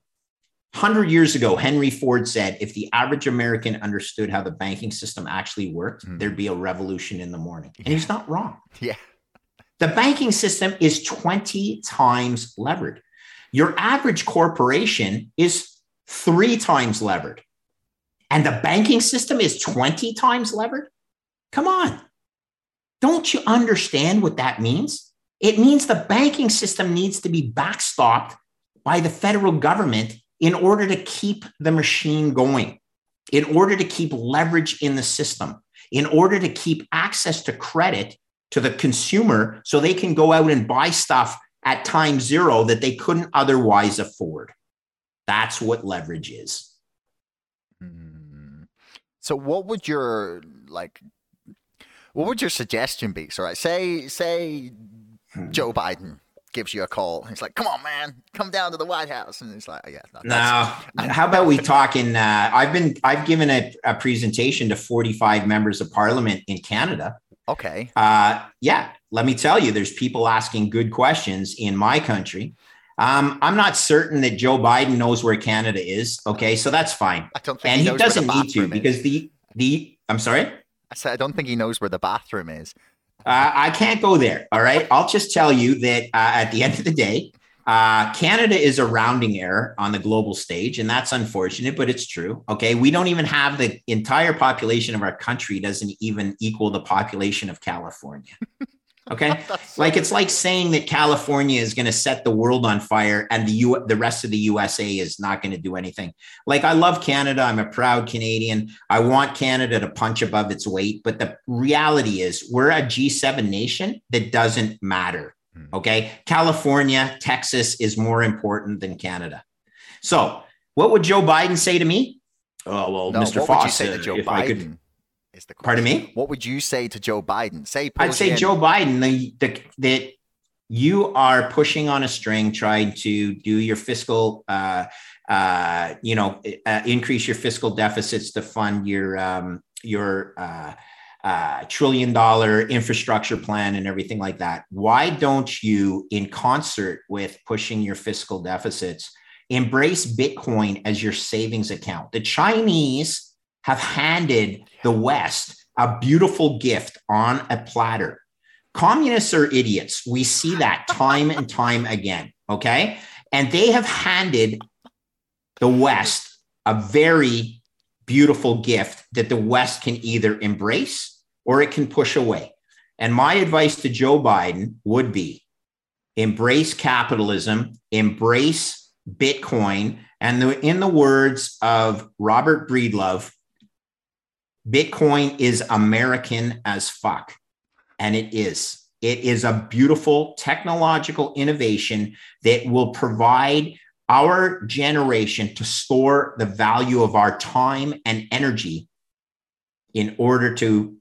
Speaker 2: 100 years ago, Henry Ford said if the average American understood how the banking system actually worked, mm. there'd be a revolution in the morning. And he's not wrong.
Speaker 1: Yeah.
Speaker 2: The banking system is 20 times levered. Your average corporation is three times levered. And the banking system is 20 times levered? Come on. Don't you understand what that means? It means the banking system needs to be backstopped by the federal government in order to keep the machine going, in order to keep leverage in the system, in order to keep access to credit to the consumer so they can go out and buy stuff at time zero that they couldn't otherwise afford. That's what leverage is.
Speaker 1: Hmm. So what would your like what would your suggestion be? So right, say say hmm. Joe Biden gives you a call. He's like, "Come on, man, come down to the White House," and he's like, "Yeah."
Speaker 2: No, no. how about we talk in? Uh, I've been I've given a, a, presentation to forty five members of Parliament in Canada.
Speaker 1: Okay.
Speaker 2: Uh, yeah, let me tell you, there's people asking good questions in my country. Um, I'm not certain that Joe Biden knows where Canada is. Okay, so that's fine.
Speaker 1: I don't think
Speaker 2: And
Speaker 1: he,
Speaker 2: he doesn't need to
Speaker 1: bathroom
Speaker 2: because the the I'm sorry.
Speaker 1: I said I don't think he knows where the bathroom is.
Speaker 2: Uh, I can't go there. All right. I'll just tell you that uh, at the end of the day, uh, Canada is a rounding error on the global stage, and that's unfortunate, but it's true. Okay. We don't even have the entire population of our country doesn't even equal the population of California. Okay.
Speaker 1: That's
Speaker 2: like it's like saying that California is going to set the world on fire and the U- the rest of the USA is not going to do anything. Like I love Canada, I'm a proud Canadian. I want Canada to punch above its weight, but the reality is we're a G7 nation that doesn't matter.
Speaker 1: Hmm.
Speaker 2: Okay? California, Texas is more important than Canada. So, what would Joe Biden say to me? Oh, well,
Speaker 1: no,
Speaker 2: Mr.
Speaker 1: what
Speaker 2: Foss,
Speaker 1: say to Joe
Speaker 2: if
Speaker 1: Biden?
Speaker 2: I could-
Speaker 1: is the
Speaker 2: Pardon
Speaker 1: question.
Speaker 2: me?
Speaker 1: What would you say to Joe Biden? Say
Speaker 2: I'd say
Speaker 1: in-
Speaker 2: Joe Biden the, the, that you are pushing on a string, trying to do your fiscal, uh, uh, you know, uh, increase your fiscal deficits to fund your um, your uh, uh, trillion dollar infrastructure plan and everything like that. Why don't you, in concert with pushing your fiscal deficits, embrace Bitcoin as your savings account? The Chinese have handed the West a beautiful gift on a platter. Communists are idiots. We see that time and time again. Okay. And they have handed the West a very beautiful gift that the West can either embrace or it can push away. And my advice to Joe Biden would be embrace capitalism, embrace Bitcoin. And the, in the words of Robert Breedlove, Bitcoin is American as fuck. And it is. It is a beautiful technological innovation that will provide our generation to store the value of our time and energy in order to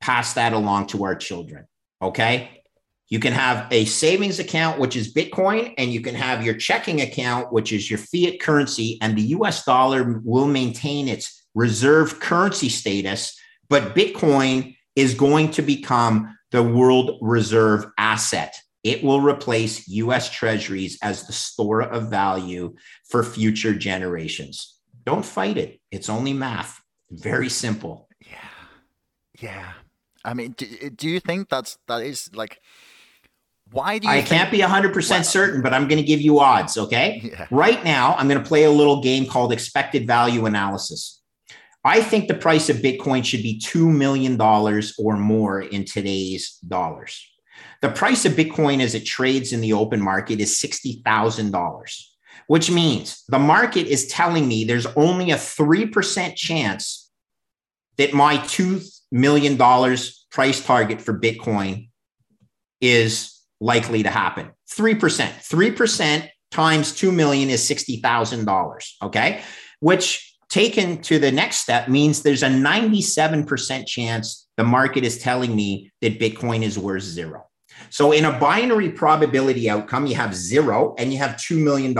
Speaker 2: pass that along to our children. Okay. You can have a savings account, which is Bitcoin, and you can have your checking account, which is your fiat currency, and the US dollar will maintain its reserve currency status. But Bitcoin is going to become the world reserve asset. It will replace US treasuries as the store of value for future generations. Don't fight it. It's only math. Very simple.
Speaker 1: Yeah, yeah. I mean, do, do you think that's that is like? Why do you?
Speaker 2: I
Speaker 1: think-
Speaker 2: can't be 100% certain, but I'm going to give you odds. Okay.
Speaker 1: Yeah.
Speaker 2: Right now, I'm going to play a little game called expected value analysis. I think the price of Bitcoin should be $2 million or more in today's dollars. The price of Bitcoin as it trades in the open market is $60,000, which means the market is telling me there's only a 3% chance that my $2 million price target for Bitcoin is likely to happen. 3%. 3% times 2 million is $60,000, okay? Which taken to the next step means there's a 97% chance the market is telling me that Bitcoin is worth zero. So in a binary probability outcome, you have zero and you have $2 million.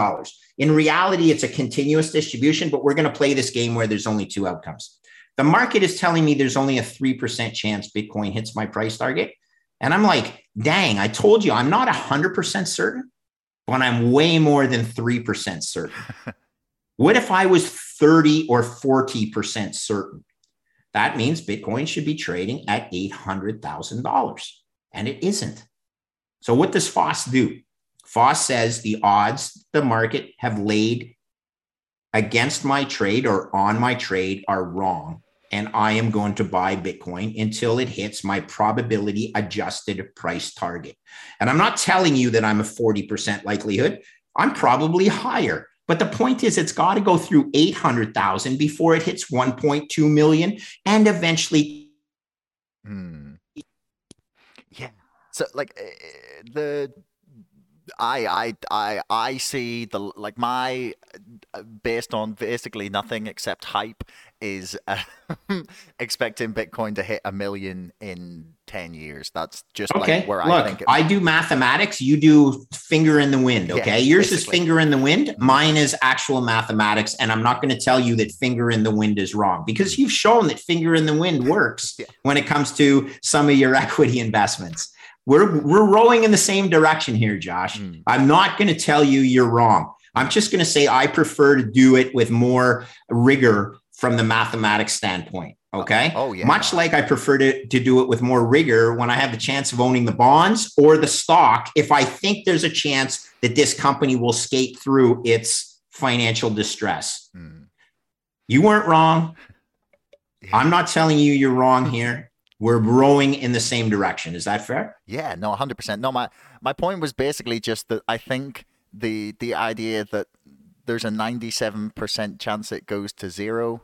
Speaker 2: In reality, it's a continuous distribution, but we're going to play this game where there's only two outcomes. The market is telling me there's only a 3% chance Bitcoin hits my price target. And I'm like, dang, I told you I'm not 100% certain, but I'm way more than 3% certain. what if I was 30 or 40% certain? That means Bitcoin should be trading at $800,000, and it isn't. So, what does Foss do? Foss says the odds the market have laid against my trade or on my trade are wrong and I am going to buy Bitcoin until it hits my probability adjusted price target. And I'm not telling you that I'm a 40% likelihood, I'm probably higher. But the point is, it's got to go through 800,000 before it hits 1.2 million and eventually.
Speaker 1: Hmm. Yeah. So like uh, the I I I I see the like my uh, based on basically nothing except hype is uh, expecting Bitcoin to hit a million in 10 years. That's just
Speaker 2: Okay.
Speaker 1: like where
Speaker 2: Look,
Speaker 1: I think it
Speaker 2: I do mathematics. You do finger in the wind.
Speaker 1: Yeah,
Speaker 2: Okay. Yours is finger in the wind. Mine is actual mathematics. And I'm not going to tell you that finger in the wind is wrong because you've shown that finger in the wind works
Speaker 1: Yeah.
Speaker 2: when it comes to some of your equity investments. we're we're rowing in the same direction here, Josh. Mm. I'm not going to tell you you're wrong. I'm just going to say I prefer to do it with more rigor from the mathematics standpoint. Okay.
Speaker 1: Oh, yeah.
Speaker 2: Much like I prefer to, to do it with more rigor when I have the chance of owning the bonds or the stock, if I think there's a chance that this company will skate through its financial distress. Mm. You weren't wrong. Yeah. I'm not telling you you're wrong here. We're rowing in the same direction. Is that fair?
Speaker 1: Yeah, no, 100%. No, my my point was basically just that I think the the idea that there's a 97% chance it goes to zero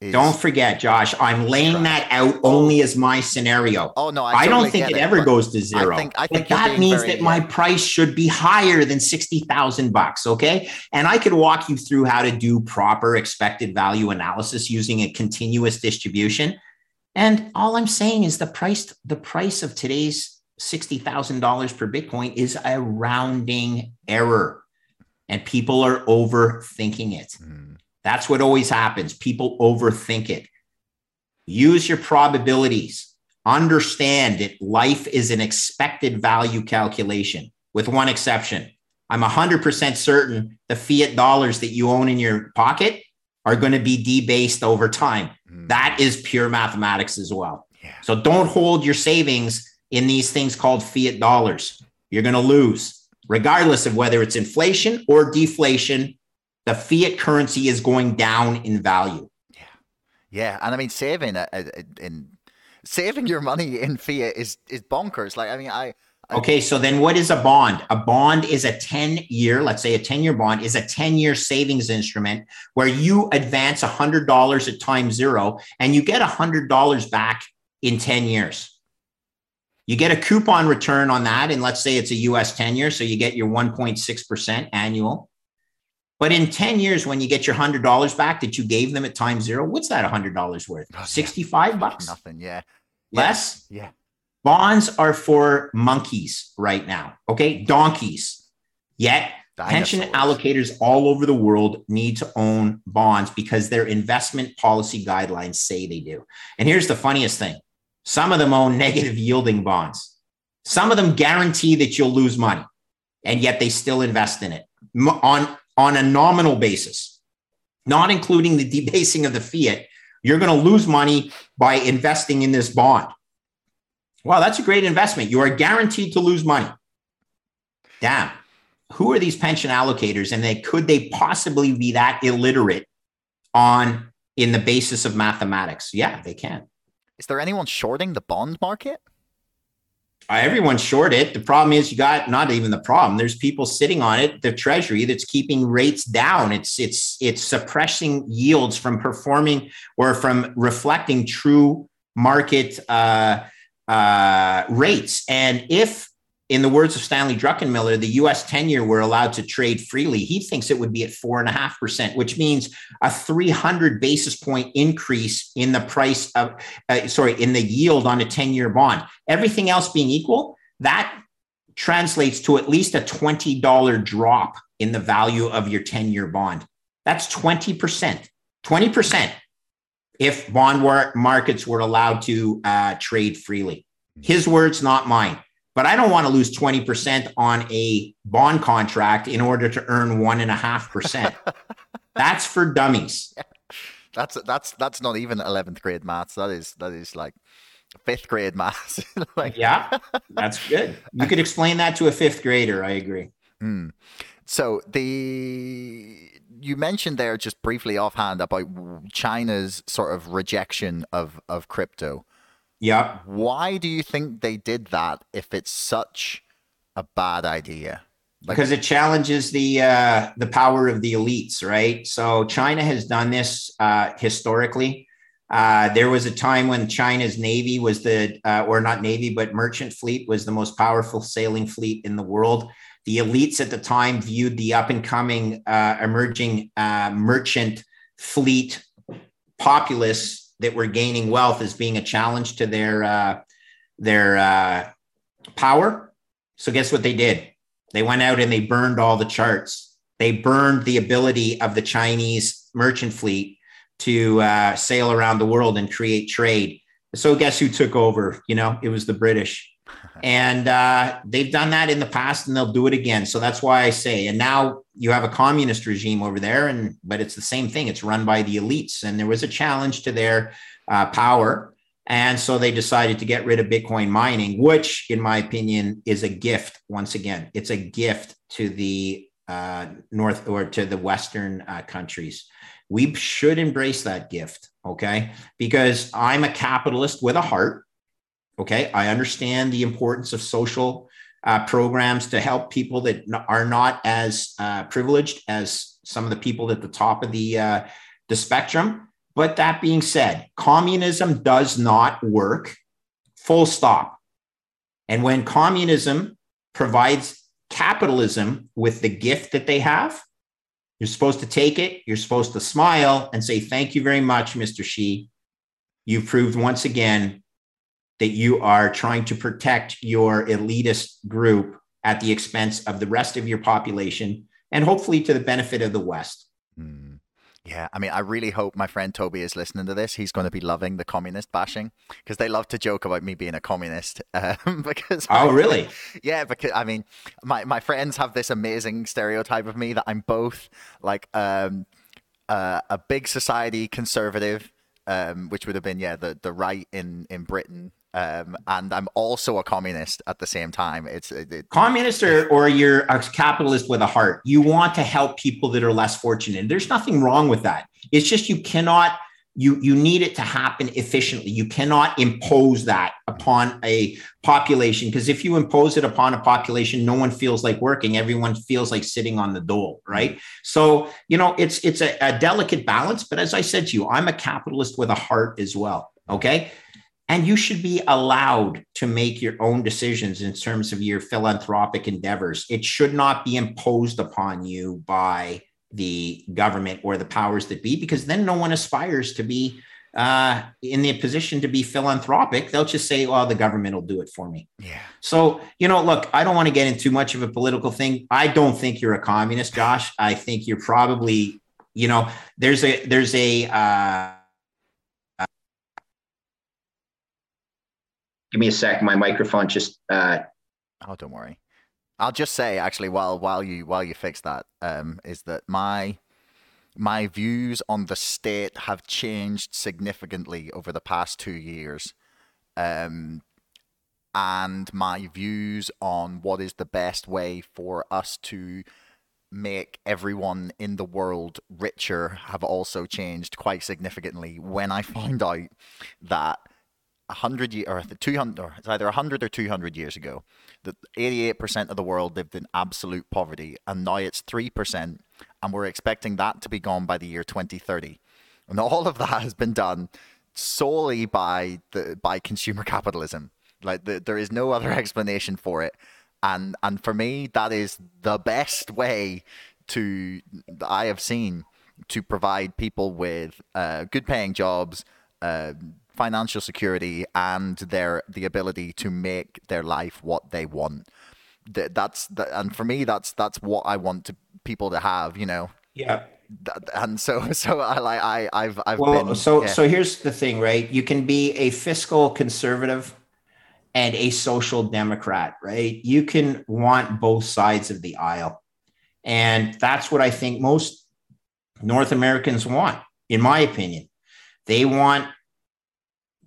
Speaker 2: don't forget, Josh, I'm laying that out only as my scenario.
Speaker 1: Oh no,
Speaker 2: I, totally I don't think it, it ever goes to zero.
Speaker 1: I think, I think
Speaker 2: that means very, that my price should be higher than sixty thousand bucks. Okay, and I could walk you through how to do proper expected value analysis using a continuous distribution. And all I'm saying is the price, the price of today's sixty thousand dollars per Bitcoin is a rounding error, and people are overthinking it. Mm. That's what always happens. People overthink it. Use your probabilities. Understand that life is an expected value calculation, with one exception. I'm 100% certain the fiat dollars that you own in your pocket are going to be debased over time. Mm. That is pure mathematics as well. Yeah. So don't hold your savings in these things called fiat dollars. You're going to lose, regardless of whether it's inflation or deflation the fiat currency is going down in value.
Speaker 1: Yeah, yeah, and I mean saving uh, uh, in saving your money in fiat is is bonkers. Like I mean, I.
Speaker 2: Okay, so then what is a bond? A bond is a 10 year, let's say a 10 year bond is a 10 year savings instrument where you advance a $100 at time zero and you get a $100 back in 10 years. You get a coupon return on that. And let's say it's a US 10 year. So you get your 1.6% annual. But in 10 years, when you get your hundred dollars back that you gave them at time zero, what's that hundred dollars worth? Oh, 65 yeah. bucks?
Speaker 1: Nothing. Yeah.
Speaker 2: Less?
Speaker 1: Yeah.
Speaker 2: Bonds are for monkeys right now. Okay. Donkeys. Yet pension allocators all over the world need to own bonds because their investment policy guidelines say they do. And here's the funniest thing. Some of them own negative yielding bonds. Some of them guarantee that you'll lose money and yet they still invest in it on on a nominal basis, not including the debasing of the fiat, you're going to lose money by investing in this bond. Wow, that's a great investment. You are guaranteed to lose money. Damn. Who are these pension allocators and they could they possibly be that illiterate on in the basis of mathematics? Yeah, they can.
Speaker 1: Is there anyone shorting the bond market?
Speaker 2: Uh, everyone's short it. The problem is you got not even the problem. There's people sitting on it, the treasury that's keeping rates down. It's it's it's suppressing yields from performing or from reflecting true market uh, uh, rates. And if in the words of Stanley Druckenmiller, the US 10 year were allowed to trade freely. He thinks it would be at 4.5%, which means a 300 basis point increase in the price of, uh, sorry, in the yield on a 10 year bond. Everything else being equal, that translates to at least a $20 drop in the value of your 10 year bond. That's 20%. 20% if bond markets were allowed to uh, trade freely. His words, not mine but I don't want to lose 20% on a bond contract in order to earn one and a half percent. That's for dummies.
Speaker 1: That's that's that's not even 11th grade maths. That is that is like fifth grade maths.
Speaker 2: like, yeah, that's good. You could explain that to a fifth grader. I agree.
Speaker 1: Mm. So the you mentioned there just briefly offhand about China's sort of rejection of of crypto.
Speaker 2: Yeah.
Speaker 1: Why do you think they did that if it's such a bad idea?
Speaker 2: Like- because it challenges the uh, the power of the elites, right? So China has done this uh, historically. Uh, there was a time when China's navy was the, uh, or not navy, but merchant fleet was the most powerful sailing fleet in the world. The elites at the time viewed the up and coming, uh, emerging uh, merchant fleet populace that were gaining wealth as being a challenge to their uh, their uh, power. So guess what they did? They went out and they burned all the charts. They burned the ability of the Chinese merchant fleet to uh, sail around the world and create trade. So guess who took over? You know, it was the British. And uh, they've done that in the past and they'll do it again. So that's why I say, and now you have a communist regime over there, and but it's the same thing. It's run by the elites, and there was a challenge to their uh, power. And so they decided to get rid of Bitcoin mining, which, in my opinion, is a gift. Once again, it's a gift to the uh, North or to the Western uh, countries. We should embrace that gift, okay? Because I'm a capitalist with a heart. Okay. I understand the importance of social uh, programs to help people that are not as uh, privileged as some of the people at the top of the, uh, the spectrum. But that being said, communism does not work, full stop. And when communism provides capitalism with the gift that they have, you're supposed to take it, you're supposed to smile and say, Thank you very much, Mr. Xi. You've proved once again that you are trying to protect your elitist group at the expense of the rest of your population and hopefully to the benefit of the West.
Speaker 1: Mm. Yeah, I mean, I really hope my friend Toby is listening to this. He's going to be loving the communist bashing because they love to joke about me being a communist. Um, because
Speaker 2: oh, really?
Speaker 1: Yeah, because I mean, my my friends have this amazing stereotype of me that I'm both like um, uh, a big society conservative, um, which would have been yeah the the right in in Britain um, and I'm also a communist at the same time. It's it,
Speaker 2: communist or, or you're a capitalist with a heart. You want to help people that are less fortunate. There's nothing wrong with that. It's just you cannot you you need it to happen efficiently. You cannot impose that upon a population because if you impose it upon a population, no one feels like working. Everyone feels like sitting on the dole, right? So you know it's it's a, a delicate balance. But as I said to you, I'm a capitalist with a heart as well. Okay and you should be allowed to make your own decisions in terms of your philanthropic endeavors. It should not be imposed upon you by the government or the powers that be, because then no one aspires to be uh, in the position to be philanthropic. They'll just say, well, the government will do it for me.
Speaker 1: Yeah.
Speaker 2: So, you know, look, I don't want to get into too much of a political thing. I don't think you're a communist, Josh. I think you're probably, you know, there's a, there's a, uh, give me a sec. My microphone just. Uh...
Speaker 1: Oh, don't worry. I'll just say actually, while while you while you fix that, um, is that my my views on the state have changed significantly over the past two years. Um, and my views on what is the best way for us to make everyone in the world richer have also changed quite significantly when I found out that 100 years or 200 or it's either 100 or 200 years ago that 88% of the world lived in absolute poverty and now it's 3% and we're expecting that to be gone by the year 2030 and all of that has been done solely by the by consumer capitalism. Like the, there is no other explanation for it. And and for me that is the best way to I have seen to provide people with uh, good paying jobs uh, financial security and their the ability to make their life what they want. That, That's the, and for me, that's that's what I want to people to have. You know.
Speaker 2: Yeah.
Speaker 1: And so, so I like I I've I've
Speaker 2: well,
Speaker 1: been.
Speaker 2: So
Speaker 1: yeah.
Speaker 2: so here's the thing, right? You can be a fiscal conservative and a social democrat, right? You can want both sides of the aisle. And that's what I think most North Americans want, in my opinion. They want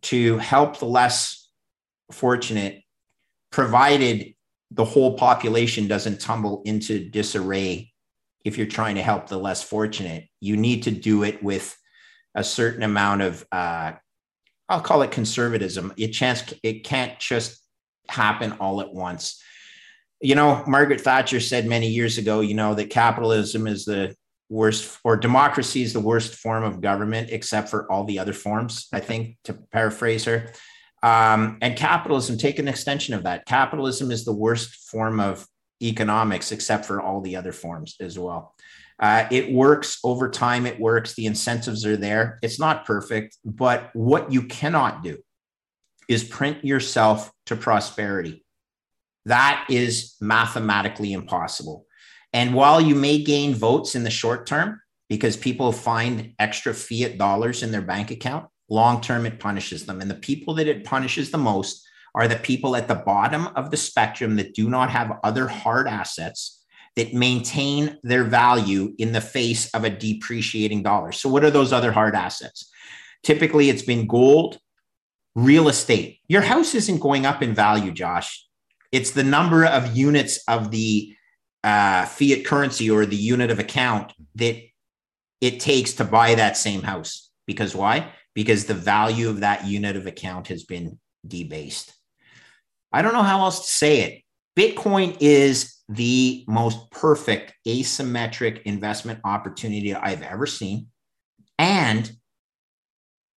Speaker 2: to help the less fortunate, provided the whole population doesn't tumble into disarray. If you're trying to help the less fortunate, you need to do it with a certain amount of, uh, I'll call it conservatism. It chance it can't just happen all at once. You know, Margaret Thatcher said many years ago, you know, that capitalism is the worst or democracy is the worst form of government except for all the other forms i think to paraphrase her. Um, and capitalism take an extension of that. Capitalism is the worst form of economics except for all the other forms as well. Uh, it works over time it works the incentives are there. It's not perfect but what you cannot do is print yourself to prosperity. That is mathematically impossible and while you may gain votes in the short term because people find extra fiat dollars in their bank account, long term it punishes them. And the people that it punishes the most are the people at the bottom of the spectrum that do not have other hard assets that maintain their value in the face of a depreciating dollar. So, what are those other hard assets? Typically, it's been gold, real estate. Your house isn't going up in value, Josh. It's the number of units of the uh, fiat currency or the unit of account that it takes to buy that same house. Because why? Because the value of that unit of account has been debased. I don't know how else to say it. Bitcoin is the most perfect asymmetric investment opportunity I've ever seen. And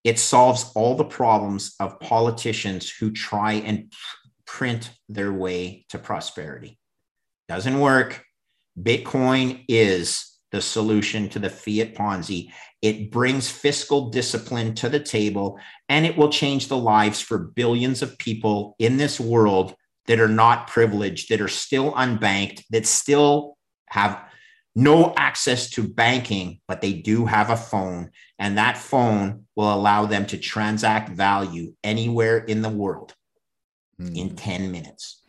Speaker 2: it solves all the problems of politicians who try and print their way to prosperity. Doesn't work. Bitcoin is the solution to the fiat Ponzi. It brings fiscal discipline to the table and it will change the lives for billions of people in this world that are not privileged, that are still unbanked, that still have no access to banking, but they do have a phone. And that phone will allow them to transact value anywhere in the world mm. in 10 minutes.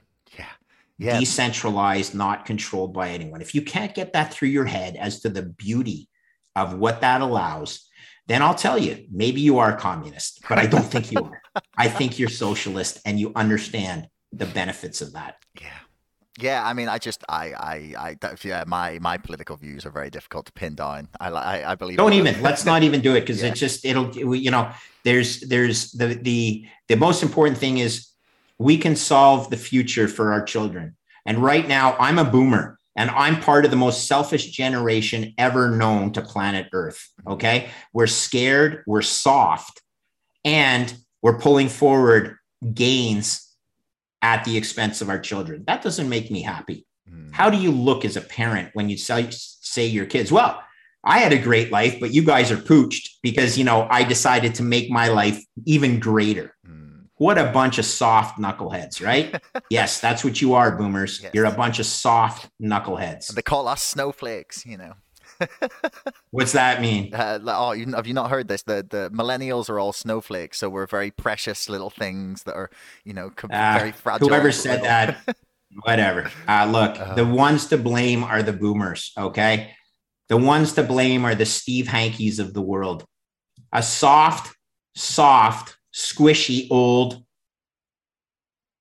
Speaker 1: Yeah.
Speaker 2: Decentralized, not controlled by anyone. If you can't get that through your head as to the beauty of what that allows, then I'll tell you, maybe you are a communist, but I don't think you are. I think you're socialist and you understand the benefits of that.
Speaker 1: Yeah. Yeah, I mean, I just, I, I, I, yeah, my my political views are very difficult to pin down. I, I, I believe.
Speaker 2: Don't even. let's not even do it because yeah. it just it'll, you know, there's there's the the the most important thing is we can solve the future for our children. And right now, I'm a boomer and I'm part of the most selfish generation ever known to planet Earth. Okay, we're scared, we're soft, and we're pulling forward gains at the expense of our children. That doesn't make me happy. Mm. How do you look as a parent when you say, say your kids, well, I had a great life, but you guys are pooched because, you know, I decided to make my life even greater. Mm. What a bunch of soft knuckleheads, right? yes, that's what you are, boomers. Yes. You're a bunch of soft knuckleheads.
Speaker 1: They call us snowflakes, you know.
Speaker 2: What's that mean?
Speaker 1: Uh, oh, you, have you not heard this? The the millennials are all snowflakes, so we're very precious little things that are, you know, uh, very fragile.
Speaker 2: Whoever said that, whatever. Uh, look, uh, the ones to blame are the boomers. Okay, the ones to blame are the Steve Hankes of the world. A soft, soft, squishy old,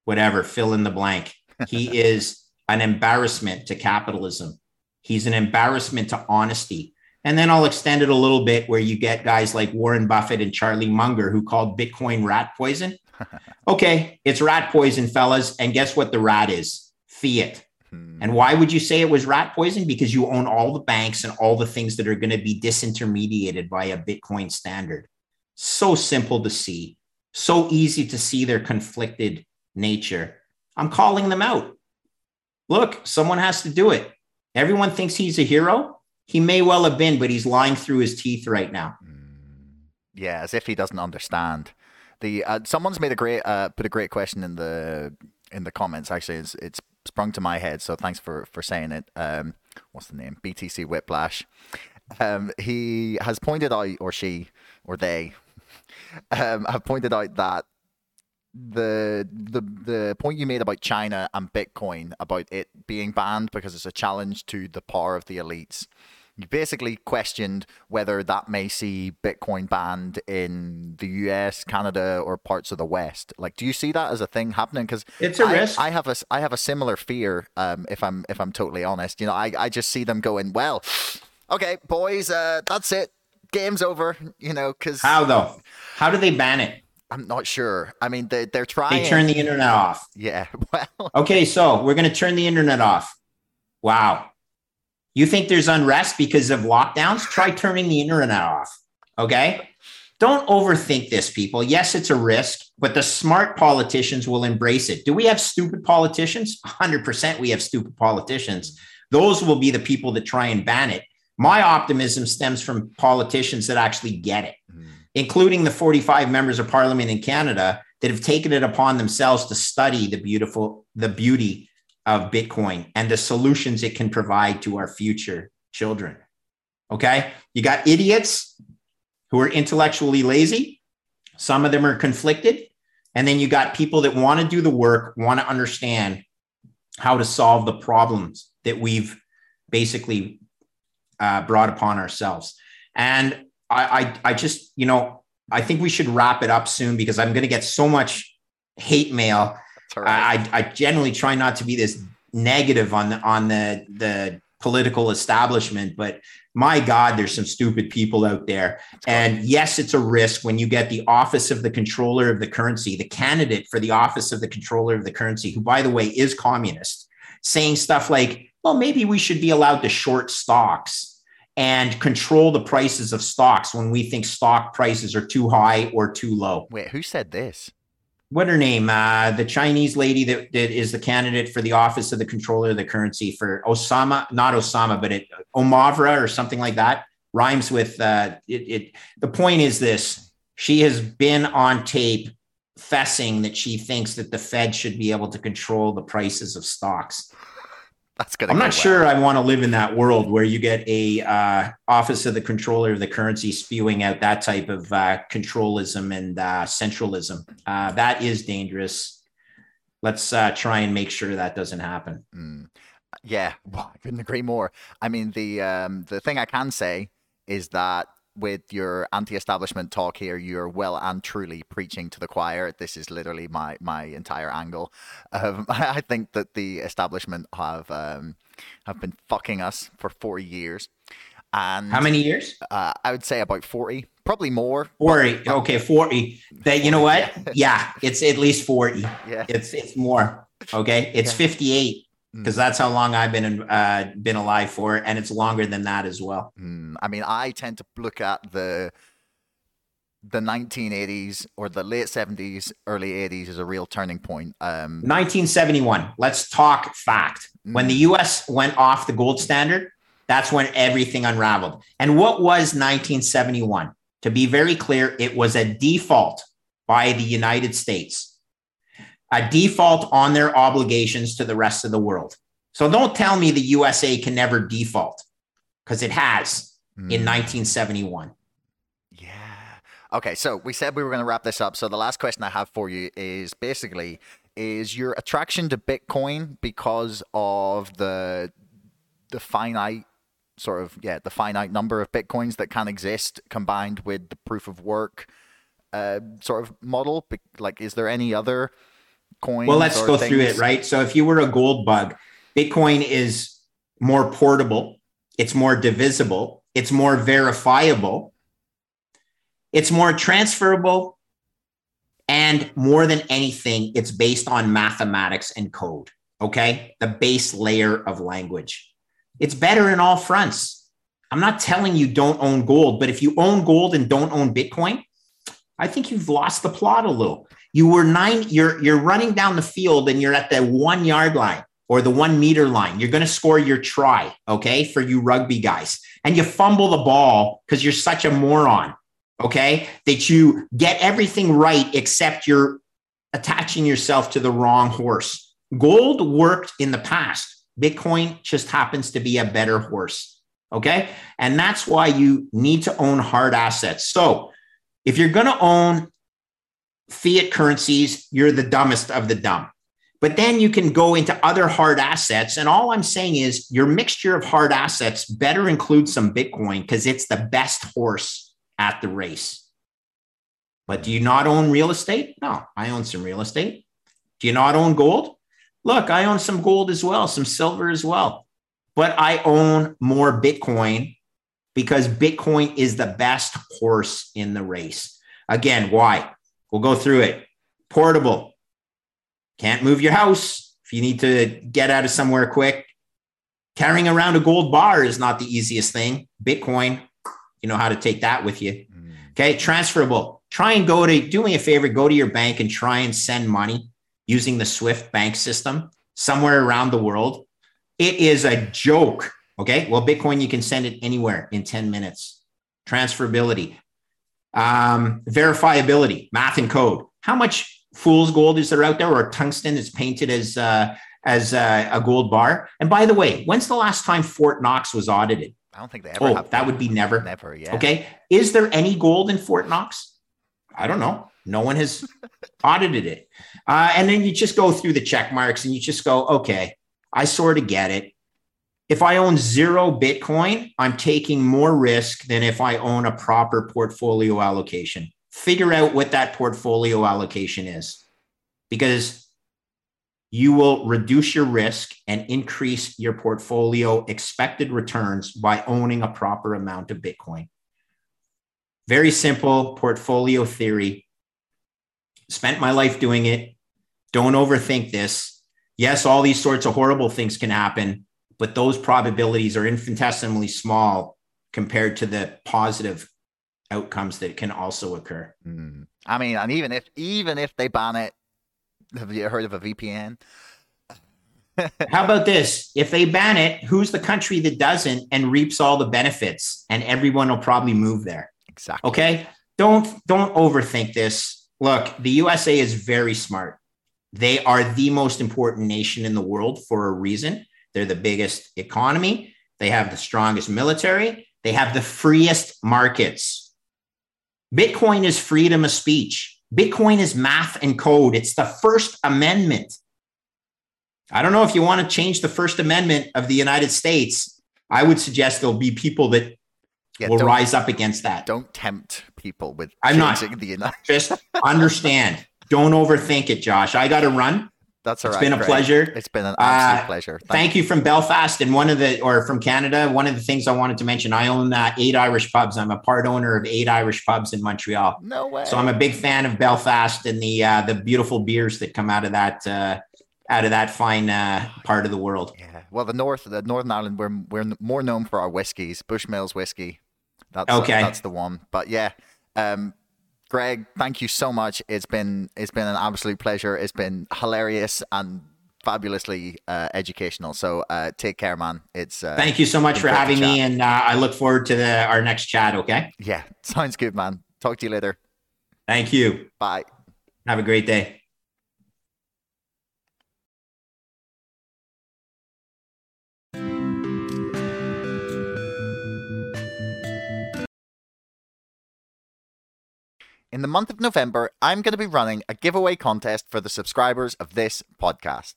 Speaker 2: whatever. Fill in the blank. He is an embarrassment to capitalism. He's an embarrassment to honesty. And then I'll extend it a little bit where you get guys like Warren Buffett and Charlie Munger who called Bitcoin rat poison. okay, it's rat poison, fellas. And guess what the rat is? Fiat. Hmm. And why would you say it was rat poison? Because you own all the banks and all the things that are going to be disintermediated by a Bitcoin standard. So simple to see, so easy to see their conflicted nature. I'm calling them out. Look, someone has to do it. Everyone thinks he's a hero. He may well have been, but he's lying through his teeth right now.
Speaker 1: Mm, yeah, as if he doesn't understand. The uh, someone's made a great uh, put a great question in the in the comments. Actually, it's it's sprung to my head. So thanks for for saying it. Um, what's the name? BTC Whiplash. Um, he has pointed out, or she, or they, um, have pointed out that the the the point you made about China and Bitcoin about it being banned because it's a challenge to the power of the elites. You basically questioned whether that may see Bitcoin banned in the US, Canada, or parts of the West. Like, do you see that as a thing happening? Because
Speaker 2: it's a
Speaker 1: I,
Speaker 2: risk.
Speaker 1: I have a I have a similar fear. Um, if I'm if I'm totally honest, you know, I I just see them going, well, okay, boys, uh, that's it, game's over. You know, because
Speaker 2: how though? How do they ban it?
Speaker 1: I'm not sure. I mean, they, they're trying.
Speaker 2: They turn the internet off.
Speaker 1: Yeah. Well.
Speaker 2: Okay, so we're going to turn the internet off. Wow. You think there's unrest because of lockdowns? Try turning the internet off. Okay. Don't overthink this, people. Yes, it's a risk, but the smart politicians will embrace it. Do we have stupid politicians? 100% we have stupid politicians. Those will be the people that try and ban it. My optimism stems from politicians that actually get it. Mm including the 45 members of parliament in Canada that have taken it upon themselves to study the beautiful the beauty of Bitcoin and the solutions it can provide to our future children. Okay? You got idiots who are intellectually lazy. Some of them are conflicted And then you got people that want to do the work, want to understand how to solve the problems that we've basically uh, brought upon ourselves. And I, I, I just, you know, I think we should wrap it up soon because I'm going to get so much hate mail. Right. I, I generally try not to be this negative on the on the the political establishment, but my God, there's some stupid people out there. And yes, it's a risk when you get the office of the controller of the currency, the candidate for the office of the controller of the currency, who, by the way, is communist, saying stuff like, well, maybe we should be allowed to short stocks and control the prices of stocks when we think stock prices are too high or too low.
Speaker 1: Wait, who said this?
Speaker 2: what her name? Uh, the Chinese lady that, that is the candidate for the office of the controller of the currency for Osama, not Osama, but it Omavra or something like that. Rhymes with uh, it, it. The point is this: she has been on tape fessing that she thinks that the Fed should be able to control the prices of stocks.
Speaker 1: That's good.
Speaker 2: I'm not sure I want to live in that world where you get a uh, office of the controller of the currency spewing out that type of uh, controlism and uh, centralism. Uh, that is dangerous. Let's uh, try and make sure that doesn't happen.
Speaker 1: Mm. Yeah, well, I couldn't agree more. I mean, the um, the thing I can say is that with your anti-establishment talk here, you're well and truly preaching to the choir. This is literally my my entire angle. Um, I think that the establishment have um, have been fucking us for forty years. And
Speaker 2: how many years?
Speaker 1: Uh, I would say about forty, probably more.
Speaker 2: Forty. Okay, forty. That you know what? yeah, it's at least forty. Yeah, it's it's more. Okay, it's yeah. fifty-eight because mm. that's how long I've been uh, been alive for, and it's longer than that as well.
Speaker 1: Mm. I mean, I tend to look at the the 1980s or the late 70s, early 80s as a real turning point. Um,
Speaker 2: 1971. Let's talk fact. Mm. When the U.S. went off the gold standard, that's when everything unraveled. And what was 1971? To be very clear, it was a default by the United States a default on their obligations to the rest of the world. So don't tell me the USA can never default because it has mm. in 1971.
Speaker 1: Yeah. Okay, so we said we were going to wrap this up. So the last question I have for you is basically is your attraction to Bitcoin because of the the finite sort of yeah, the finite number of bitcoins that can exist combined with the proof of work uh, sort of model like is there any other coins?
Speaker 2: Well, let's go things? through it, right? So if you were a gold bug, Bitcoin is more portable, it's more divisible, it's more verifiable, it's more transferable, and more than anything, it's based on mathematics and code. Okay. The base layer of language. It's better in all fronts. I'm not telling you don't own gold, but if you own gold and don't own Bitcoin, I think you've lost the plot a little you were nine you're you're running down the field and you're at the one yard line or the one meter line. You're going to score your try okay for you rugby guys. And you fumble the ball because you're such a moron okay that you get everything right except you're attaching yourself to the wrong horse. Gold worked in the past. Bitcoin just happens to be a better horse okay? And that's why you need to own hard assets. So if you're going to own fiat currencies, you're the dumbest of the dumb. But then you can go into other hard assets. And all I'm saying is your mixture of hard assets better include some Bitcoin because it's the best horse at the race. But do you not own real estate? No, I own some real estate. Do you not own gold? Look, I own some gold as well, some silver as well. But I own more Bitcoin because Bitcoin is the best horse in the race. Again, why? We'll go through it. Portable. Can't move your house if you need to get out of somewhere quick. Carrying around a gold bar is not the easiest thing. Bitcoin, you know how to take that with you. Mm. Okay. Transferable. Try and go to, do me a favor, go to your bank and try and send money using the Swift bank system somewhere around the world. It is a joke. Okay. Well, Bitcoin, you can send it anywhere in 10 minutes. Transferability. Um, verifiability, math and code. How much fool's gold is there out there, or tungsten that's painted as uh, as uh, a gold bar? And by the way, when's the last time Fort Knox was audited?
Speaker 1: I don't think they ever.
Speaker 2: Oh, that would be never.
Speaker 1: Never. Yeah.
Speaker 2: Okay. Is there any gold in Fort Knox? I don't know. No one has audited it. Uh, and then you just go through the check marks and you just go, okay, I sort of get it. If I own zero Bitcoin, I'm taking more risk than if I own a proper portfolio allocation. Figure out what that portfolio allocation is because you will reduce your risk and increase your portfolio expected returns by owning a proper amount of Bitcoin. Very simple portfolio theory. Spent my life doing it. Don't overthink this. Yes, all these sorts of horrible things can happen, but those probabilities are infinitesimally small compared to the positive outcomes that can also occur.
Speaker 1: Mm. I mean, and even if even if they ban it, have you heard of a VPN?
Speaker 2: How about this? If they ban it, who's the country that doesn't and reaps all the benefits? And everyone will probably move there.
Speaker 1: Exactly.
Speaker 2: Okay. Don't don't overthink this. Look, the USA is very smart. They are the most important nation in the world for a reason. They're the biggest economy. They have the strongest military. They have the freest markets. Bitcoin is freedom of speech. Bitcoin is math and code. It's the First Amendment. I don't know if you want to change the First Amendment of the United States. I would suggest there'll be people that yeah, will rise up against that.
Speaker 1: Don't tempt people with
Speaker 2: I'm not
Speaker 1: the United.
Speaker 2: Just understand. Don't overthink it, Josh. I got to run.
Speaker 1: That's all
Speaker 2: It's
Speaker 1: right,
Speaker 2: been a pleasure.
Speaker 1: It's been an absolute
Speaker 2: Uh,
Speaker 1: pleasure. Thank,
Speaker 2: Thank you from Belfast and one of the or from Canada. One of the things I wanted to mention, I own uh, eight Irish pubs. I'm a part owner of eight Irish pubs in Montreal.
Speaker 1: No way.
Speaker 2: So I'm a big fan of Belfast and the uh, the beautiful beers that come out of that uh, out of that fine uh, part of the world.
Speaker 1: yeah. Well, the North, the Northern Ireland, we're we're more known for our whiskies. Bushmills whiskey. That's
Speaker 2: Okay.
Speaker 1: that's the one. But yeah, um, Greg, thank you so much. It's been it's been an absolute pleasure. It's been hilarious and fabulously uh, educational. So uh, take care, man. It's uh,
Speaker 2: Thank you so much for having me, and uh, I look forward to the, our next chat. Okay,
Speaker 1: yeah, sounds good, man. Talk to you later.
Speaker 2: thank you.
Speaker 1: Bye.
Speaker 2: Have a great day.
Speaker 1: In the month of November, I'm going to be running a giveaway contest for the subscribers of this podcast.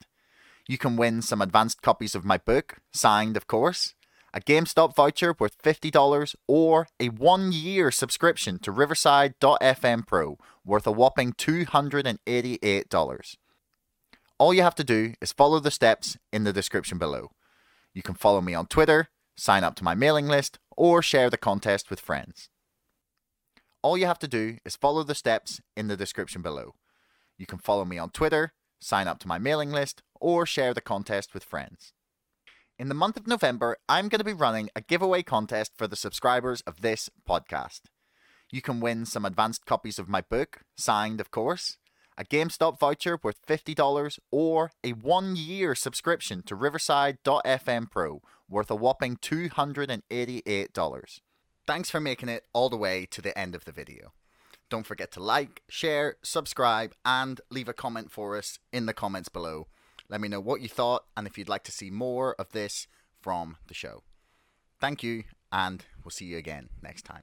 Speaker 1: You can win some advanced copies of my book, signed, of course, a GameStop voucher worth $50, or a one year subscription to Riverside.fm Pro worth a whopping $288. All you have to do is follow the steps in the description below. You can follow me on Twitter, sign up to my mailing list, or share the contest with friends. All you have to do is follow the steps in the description below. You can follow me on Twitter, sign up to my mailing list, or share the contest with friends. In the month of November, I'm going to be running a giveaway contest for the subscribers of this podcast. You can win some advanced copies of my book, signed, of course, a GameStop voucher worth $50, or a one year subscription to Riverside.fm Pro worth a whopping $288. Thanks for making it all the way to the end of the video. Don't forget to like, share, subscribe, and leave a comment for us in the comments below. Let me know what you thought and if you'd like to see more of this from the show. Thank you, and we'll see you again next time.